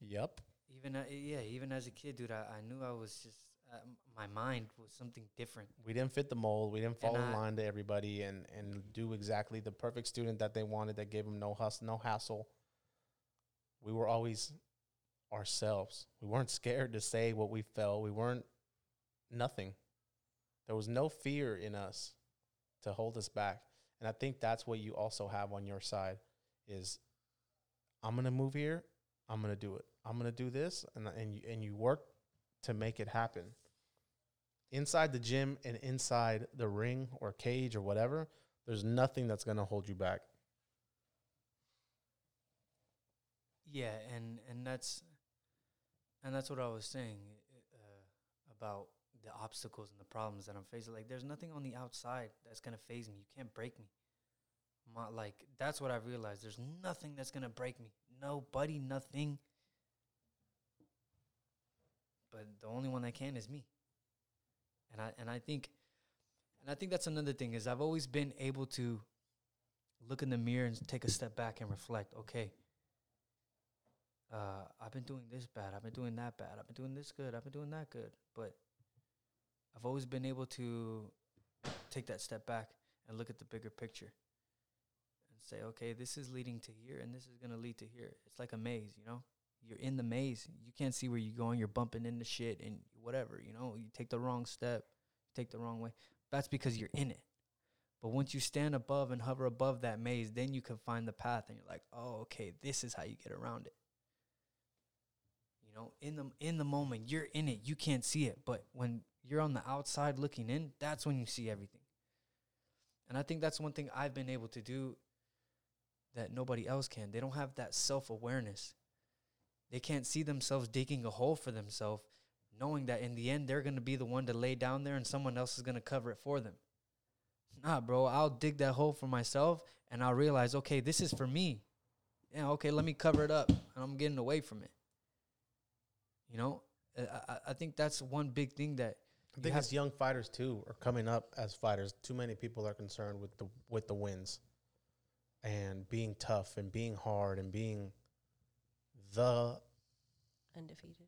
Yep. Even uh, yeah, even as a kid, dude, I, I knew I was just uh, my mind was something different. We didn't fit the mold. We didn't And fall in I- line to everybody and and do exactly the perfect student that they wanted that gave them no hustle, no hassle. We were always ourselves. We weren't scared to say what we felt. We weren't nothing. There was no fear in us to hold us back. And I think that's what you also have on your side is I'm going to move here, I'm to do it. I'm to do this and and you, and you work to make it happen inside the gym and inside the ring or cage or whatever, there's nothing that's to hold you back. Yeah, and and that's and that's what I was saying uh, about the obstacles and the problems that I'm facing. Like, there's nothing on the outside that's gonna phase me. You can't break me. My, like that's what I realized. There's nothing that's gonna break me. Nobody, nothing. But the only one that can is me. And I and I think and I think that's another thing is I've always been able to look in the mirror and take a step back and reflect. Okay, uh, I've been doing this bad. I've been doing that bad. I've been doing this good. I've been doing that good. But I've always been able to take that step back and look at the bigger picture and say, okay, this is leading to here and this is going to lead to here. It's like a maze, you know? You're in the maze. You can't see where you're going. You're bumping into shit and whatever, you know? You take the wrong step, take the wrong way. That's because you're in it. But once you stand above and hover above that maze, then you can find the path and you're like, oh, okay, this is how you get around it. You know, in the in the moment, you're in it. You can't see it. But when you're on the outside looking in, that's when you see everything. And I think that's one thing I've been able to do that nobody else can. They don't have that self awareness. They can't see themselves digging a hole for themselves, knowing that in the end they're gonna be the one to lay down there and someone else is gonna cover it for them. Nah, bro, I'll dig that hole for myself and I'll realize, okay, this is for me. Yeah, okay, let me cover it up and I'm getting away from it. You know, I, I, think that's one big thing that I You think as young fighters too are coming up as fighters. Too many people are concerned with the with the wins, and being tough and being hard and being the Undefeated.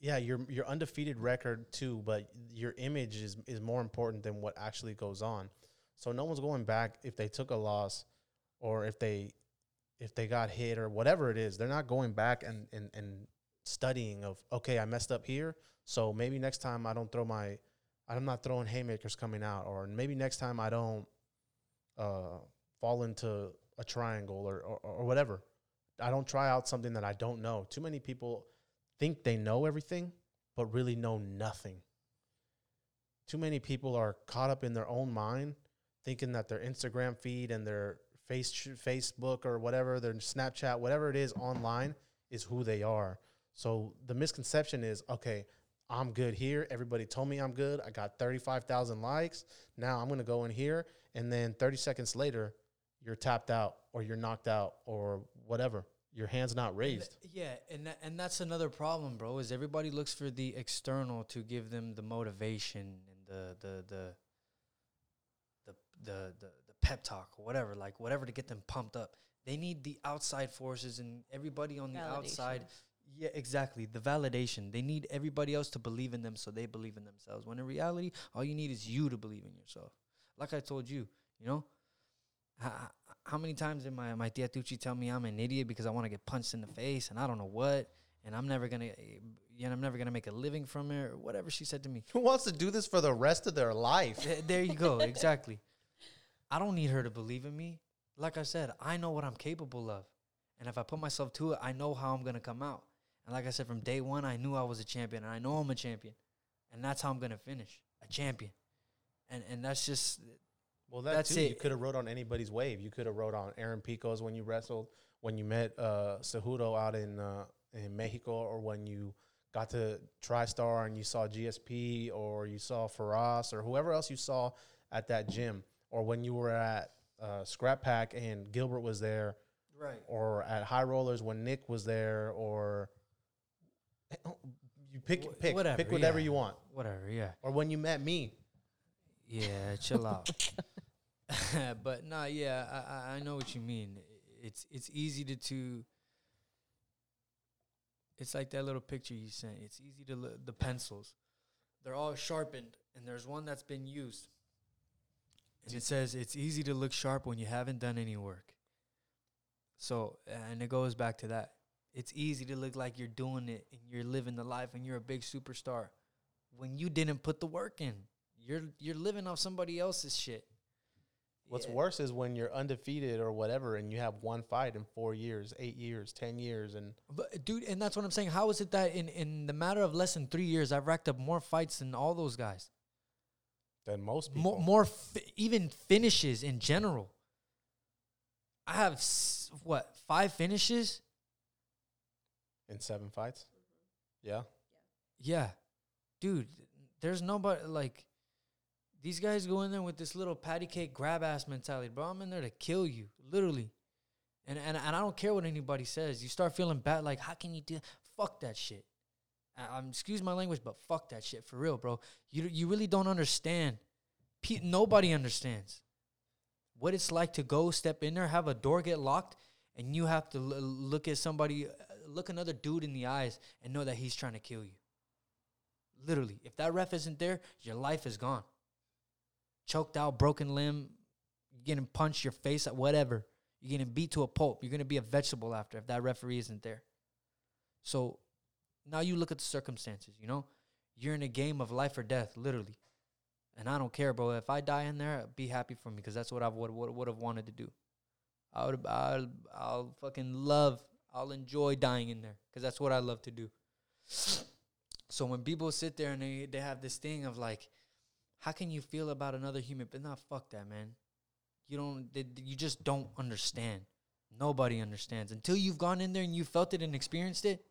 yeah your your undefeated record too. But your image is is more important than what actually goes on. So no one's going back if they took a loss, or if they if they got hit or whatever it is. They're not going back and and and studying of okay, I messed up here, so maybe next time I don't throw my I'm not throwing haymakers coming out, or maybe next time I don't uh, fall into a triangle or, or or whatever. I don't try out something that I don't know. Too many people think they know everything, but really know nothing. Too many people are caught up in their own mind, thinking that their Instagram feed and their face Facebook or whatever, their Snapchat, whatever it is online, is who they are. So the misconception is, okay, I'm good here. Everybody told me I'm good. I got 35,000 likes. Now I'm going to go in here. And then 30 seconds later, you're tapped out or you're knocked out or whatever. Your hand's not And raised. th- yeah, and tha- and that's another problem, bro. Is everybody looks for the external to give them the motivation and the the the the the the, the pep talk or whatever, like whatever to get them pumped up. They need the outside forces and everybody on the outside. Yeah, exactly. The validation. They need everybody else to believe in them so they believe in themselves. When in reality, all you need is you to believe in yourself. Like I told you, you know, how, how many times did my my tia Tucci tell me I'm an idiot because I want to get punched in the face and I don't know what, and I'm never gonna, you know, I'm never gonna make a living from it or whatever she said to me. Who wants to do this for the rest of their life? There you go. Exactly. I don't need her to believe in me. Like I said, I know what I'm capable of. And if I put myself to it, I know how I'm going to come out. And like I said, from day one, I knew I was a champion. And I know I'm a champion. and that's how I'm gonna finish a champion. And and that's just Well, that That's too. You could have rode on anybody's wave. You could have rode on Aaron Pico's when you wrestled, when you met uh, Cejudo out in uh, in Mexico, or when you got to TriStar and you saw GSP, or you saw Firas, or whoever else you saw at that gym, or when you were at uh, Scrap Pack and Gilbert was there, right. or at High Rollers when Nick was there, or you pick Wh- pick whatever, pick whatever yeah. you want, Whatever, yeah. or when you met me. Yeah, chill out. *laughs* *laughs* but nah, yeah, I, I I know what you mean. It's it's easy to to. It's like that little picture you sent. It's easy to look the pencils. They're all sharpened, and there's one that's been used. And it says it's easy to look sharp when you haven't done any work. So, and it goes back to that. It's easy to look like you're doing it and you're living the life and you're a big superstar when you didn't put the work in. You're you're living off somebody else's shit. What's Yeah. worse is when you're undefeated or whatever, and you have one fight in four years, eight years, ten years, and But dude, and that's what I'm saying. How is it that in in the matter of less than three years, I've racked up more fights than all those guys? Than most people. More, more fi- even finishes in general. I have s- what five finishes? in seven fights. Mm-hmm. Yeah, Yeah, dude. There's nobody like these guys go in there with this little patty cake grab ass mentality, bro. I'm in there to kill you, literally. And and and I don't care what anybody says. You start feeling bad, like how can you do? Fuck that shit. I, am excuse my language, but fuck that shit for real, bro. You you really don't understand. Pe- nobody understands what it's like to go step in there, have a door get locked, and you have to l- look at somebody, uh, look another dude in the eyes, and know that he's trying to kill you. Literally, if that ref isn't there, your life is gone. Choked out, broken limb, getting punched, your face, whatever. You're getting beat to a pulp. You're gonna be a vegetable after if that referee isn't there. So now you look at the circumstances. You know, you're in a game of life or death, literally. And I don't care, bro. If I die in there, be happy for me because that's what I would would would have wanted to do. I would I'll, I'll fucking love. I'll enjoy dying in there because that's what I love to do. So when people sit there and they, they have this thing of like, how can you feel about another human? But not fuck that, man. You don't. They, you just don't understand. Nobody understands until you've gone in there and you felt it and experienced it.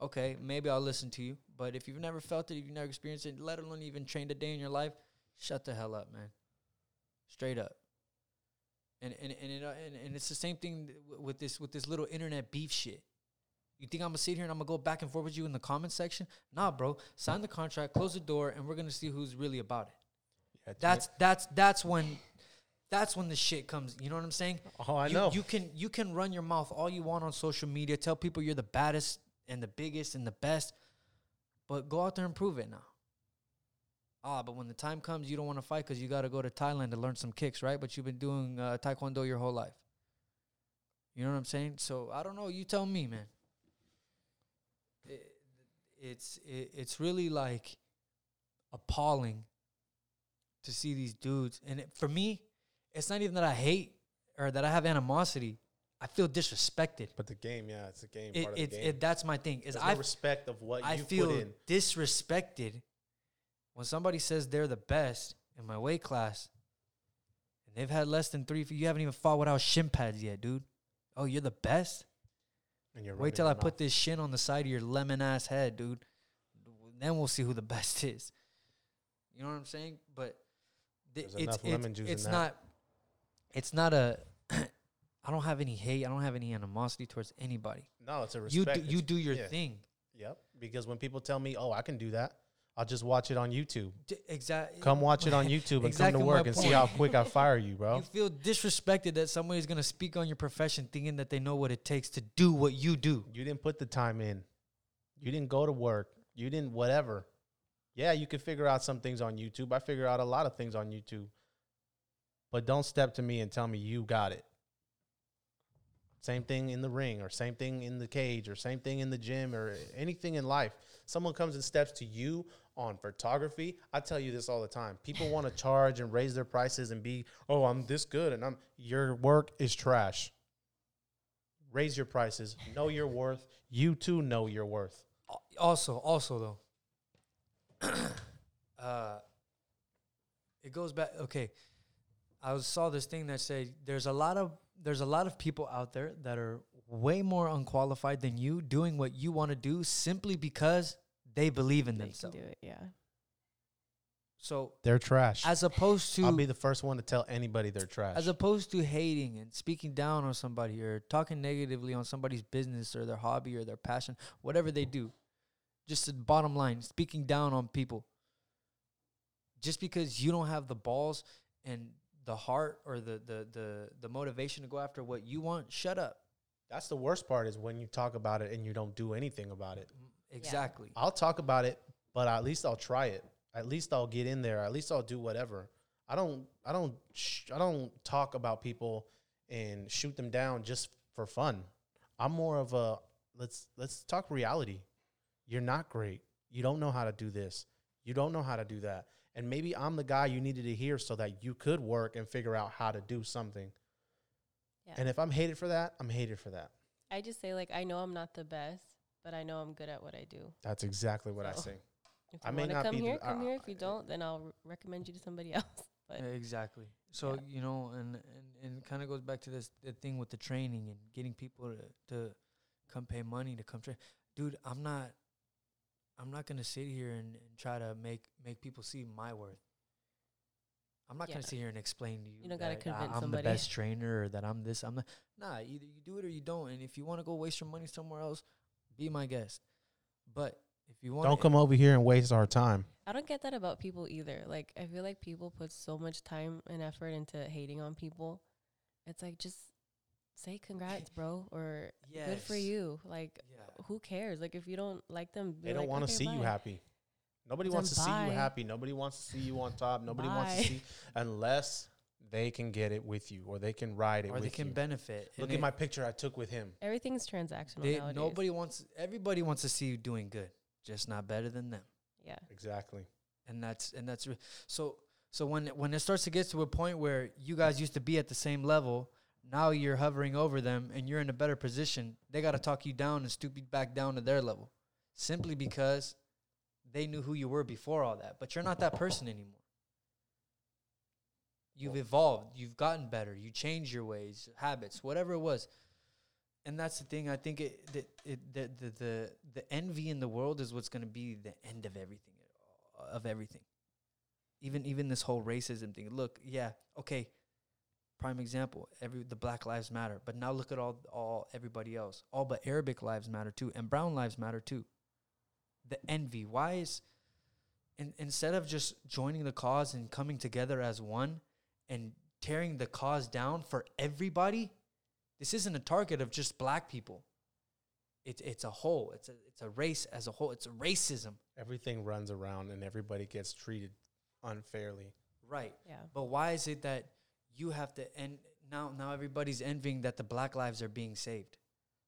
Okay, maybe I'll listen to you. But if you've never felt it, if you've never experienced it, let alone even trained a day in your life, shut the hell up, man. Straight up. And and and it, and, and it's the same thing with this with this little internet beef shit. You think I'm gonna sit here and I'm gonna go back and forth with you in the comment section? Nah, bro. Sign the contract, close the door, and we're gonna see who's really about it. yeah. That's that's that's when that's when the shit comes. You know what I'm saying? oh, I you, know. You can you can run your mouth all you want on social media, tell people you're the baddest and the biggest and the best, but go out there and prove it now. Ah, but when the time comes, you don't want to fight because you got to go to Thailand to learn some kicks, right? But you've been doing uh, taekwondo your whole life. You know what I'm saying? So I don't know. You tell me, man. It, it's it, it's really like appalling to see these dudes, and it, for me, it's not even that I hate or that I have animosity. I feel disrespected. but the game, yeah, it's a game. It, part of the game. it, that's my thing. Is There's I no respect of what I you feel put in. disrespected when somebody says they're the best in my weight class, and they've had less than three. You haven't even fought without shin pads yet, dude. Oh, you're the best. And you're Wait till I put this shin on the side of your lemon ass head, dude. Then we'll see who the *laughs* best is. You know what I'm saying? But th- it's it's, lemon juice in it's not it's not a. *clears throat* I don't have any hate. I don't have any animosity towards anybody. No, it's a You respect. do, you do your yeah. thing. Yep. Because when people tell me, "Oh, I can do that," I'll just watch it on YouTube. Exactly. Come watch it on *laughs* YouTube and Exactly come to work and see how quick I fire you, bro. You feel disrespected that somebody's gonna speak on your profession, thinking that they know what it takes to do what you do. You didn't put the time in. You didn't go to work. You didn't whatever. Yeah, you could figure out some things on YouTube. I figure out a lot of things on YouTube. But don't step to me and tell me you got it. Same thing in the ring or same thing in the cage or same thing in the gym or anything in life. Someone comes and steps to you on photography. I tell you this all the time. People *laughs* want to charge and raise their prices and be, "Oh, I'm this good and I'm your work is trash." Raise your prices. Know your worth. You too know your worth. Also, also though, *clears throat* uh, it goes back. Okay, I was, saw this thing that said there's a lot of there's a lot of people out there that are way more unqualified than you doing what you want to do simply because they believe in They can themselves. do it. Yeah. So They're trash. as opposed to I'll be the first one to tell anybody they're trash. as opposed to hating and speaking down on somebody or talking negatively on somebody's business or their hobby or their passion, whatever they do, just the bottom line, speaking down on people. Just because you don't have the balls and the heart or the the the the motivation to go after what you want, shut up. That's the worst part is when you talk about it and you don't do anything about it. Mm, exactly. I'll talk about it, but at least I'll try it. At least I'll get in there. At least I'll do whatever. I don't. I don't. Sh- I don't talk about people and shoot them down just for fun. I'm more of a let's let's talk reality. You're not great. You don't know how to do this. You don't know how to do that. And maybe I'm the guy you needed to hear so that you could work and figure out how to do something. Yeah. And if I'm hated for that, I'm hated for that. I just say like I know I'm not the best, but I know I'm good at what I do. That's exactly what I say. *laughs* If I you may want to not come be the- here, come uh, here. If you don't, then I'll r- recommend you to somebody *laughs* else. But Exactly. So Yeah. you know, and and and kind of goes back to this the thing with the training and getting people to to come pay money to come train. Dude, I'm not. I'm not gonna sit here and, and try to make make people see my worth. I'm not Yeah. gonna sit here and explain to you. You don't gotta that convince I, am somebody. the best trainer or that I'm this. I'm the nah. Either you do it or you don't. And if you want to go waste your money somewhere else, be my guest. But if you want, Don't come over here and waste our time. I don't get that about people either. Like I feel like people put so much time and effort into hating on people. It's like just say congrats, bro, or good for you. Like Yeah. who cares? Like if you don't like them, They don't like, want to "Okay, see you happy. Nobody Then wants to see you happy. Nobody wants to see you on top. Nobody wants to see *laughs* unless they can get it with you or they can ride it or with they can you. benefit. Look and at my picture I took with him. Everything's transactional They, nowadays. nobody wants. Everybody wants to see you doing good, just not better than them. Yeah. Exactly. And that's and that's re- so. So when when it starts to get to a point where you guys used to be at the same level, now you're hovering over them and you're in a better position. They got to talk you down and stoop you back down to their level, simply because they knew who you were before all that. But you're not that person anymore. You've evolved. You've gotten better. You changed your ways, habits, whatever it was. And that's the thing. I think it the it, the, the the the envy in the world is what's going to be the end of everything, of everything. Even even this whole racism thing. Look, yeah, okay. Prime example. Every the Black Lives Matter, but now look at all all everybody else. All but Arabic lives matter too, and Brown lives matter too. The envy. Why is in, instead of just joining the cause and coming together as one and tearing the cause down for everybody, this isn't a target of just black people. It's it's a whole. It's a it's a race as a whole. It's a racism. Everything runs around and everybody gets treated unfairly. Right. Yeah. But why is it that you have to and now now everybody's envying that the black lives are being saved?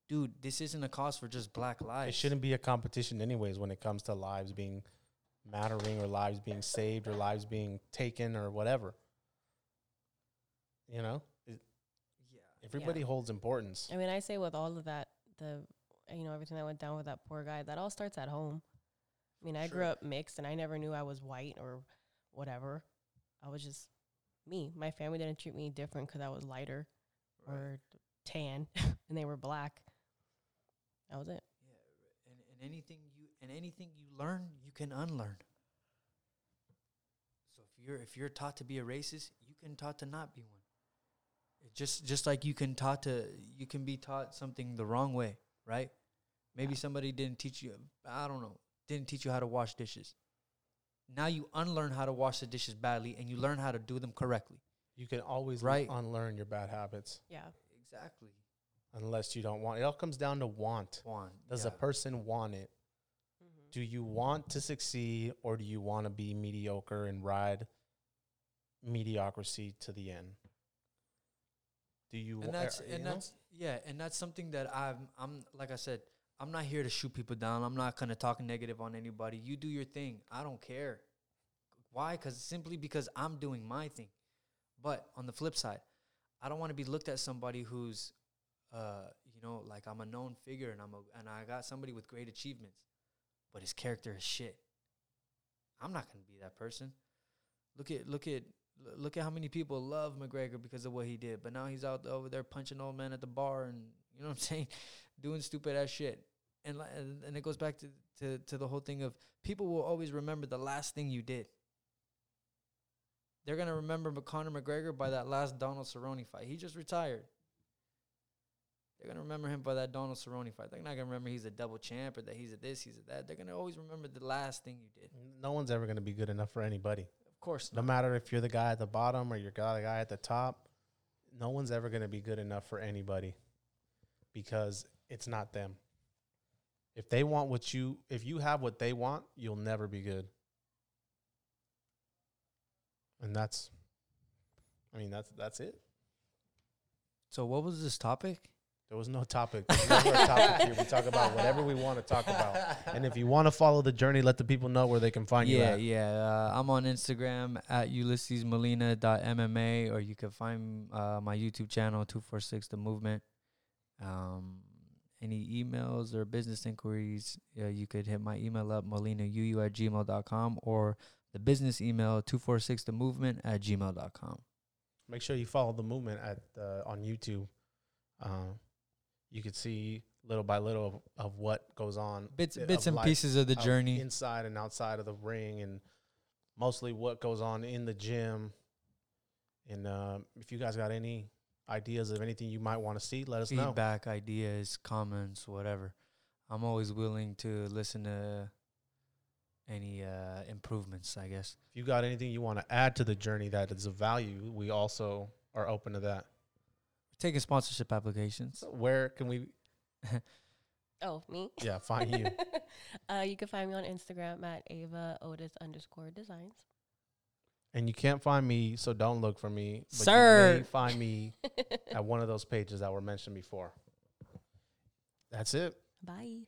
Dude, this isn't a cause for just black lives. It shouldn't be a competition anyways when it comes to lives being mattering or lives being saved or lives being taken or whatever. You know? It- Yeah. Everybody holds importance. I mean, I say with all of that, the you know everything that went down with that poor guy, that all starts at home. I mean, I grew up mixed, and I never knew I was white or whatever. I was just me. My family didn't treat me different because I was lighter or tan, *laughs* and they were black. That was it. Yeah, and, and anything you and anything you learn, you can unlearn. So if you're if you're taught to be a racist, you can taught to not be one. It just just like you can taught to you can be taught something the wrong way, right? Maybe Yeah. somebody didn't teach you I don't know, didn't teach you how to wash dishes. Now you unlearn how to wash the dishes badly and you learn how to do them correctly. You can always Right. unlearn your bad habits Yeah. Exactly. unless you don't want. It all comes down to want. One. Does yeah. a person want it? Mm-hmm. Do you want to succeed or do you want to be mediocre and ride mediocrity to the end? Do you and that's you and that's yeah, and that's something that I'm I'm like I said, I'm not here to shoot people down. I'm not gonna talk negative on anybody. You do your thing. I don't care. Why? Because simply because I'm doing my thing. But on the flip side, I don't want to be looked at somebody who's, uh, you know, like I'm a known figure and I'm a and I got somebody with great achievements, but his character is shit. I'm not gonna be that person. Look at look at look at how many people love McGregor because of what he did, but now he's out over there punching old men at the bar and you know what I'm *laughs* saying, doing stupid ass shit. And and, it goes back to, to to the whole thing of people will always remember the last thing you did. They're gonna remember Conor McGregor by that last Donald Cerrone fight. He just retired. They're gonna remember him by that Donald Cerrone fight. They're not gonna remember he's a double champ or that he's a this, he's a that. They're gonna always remember the last thing you did. No one's ever going to be good enough for anybody. Of course, No matter if you're the guy at the bottom or you're the guy at the top, no one's ever going to be good enough for anybody because it's not them. If they want what you, if you have what they want, you'll never be good. And that's, I mean, that's that's it. So what was this topic? There was no topic. There's never a topic here. We talk about whatever we want to talk about. And if you want to follow the journey, let the people know where they can find you yeah, at. yeah. Uh, I'm on Instagram at ulyssesmolina.mma or you can find uh, my YouTube channel, 246 The Movement. Um, any emails or business inquiries, uh, you could hit my email up, molinauu at gmail.com or the business email, 246 The Movement at gmail.com. Make sure you follow the movement at uh, on YouTube. Um, you could see little by little of, of what goes on, Bits, bits and life, pieces of the of journey. inside and outside of the ring, and mostly what goes on in the gym. And um, if you guys got any ideas of anything you might want to see, let us know. feedback, ideas, comments, whatever. I'm always willing to listen to any uh, improvements, I guess. If you got anything you want to add to the journey that is of value, we also are open to that. Taking sponsorship applications. So where can we? *laughs* Oh, me? Yeah, find you. *laughs* uh, you can find me on Instagram at Ava Otis underscore designs. And you can't find me, so don't look for me. But You Sir. may find me *laughs* at one of those pages that were mentioned before. That's it. Bye.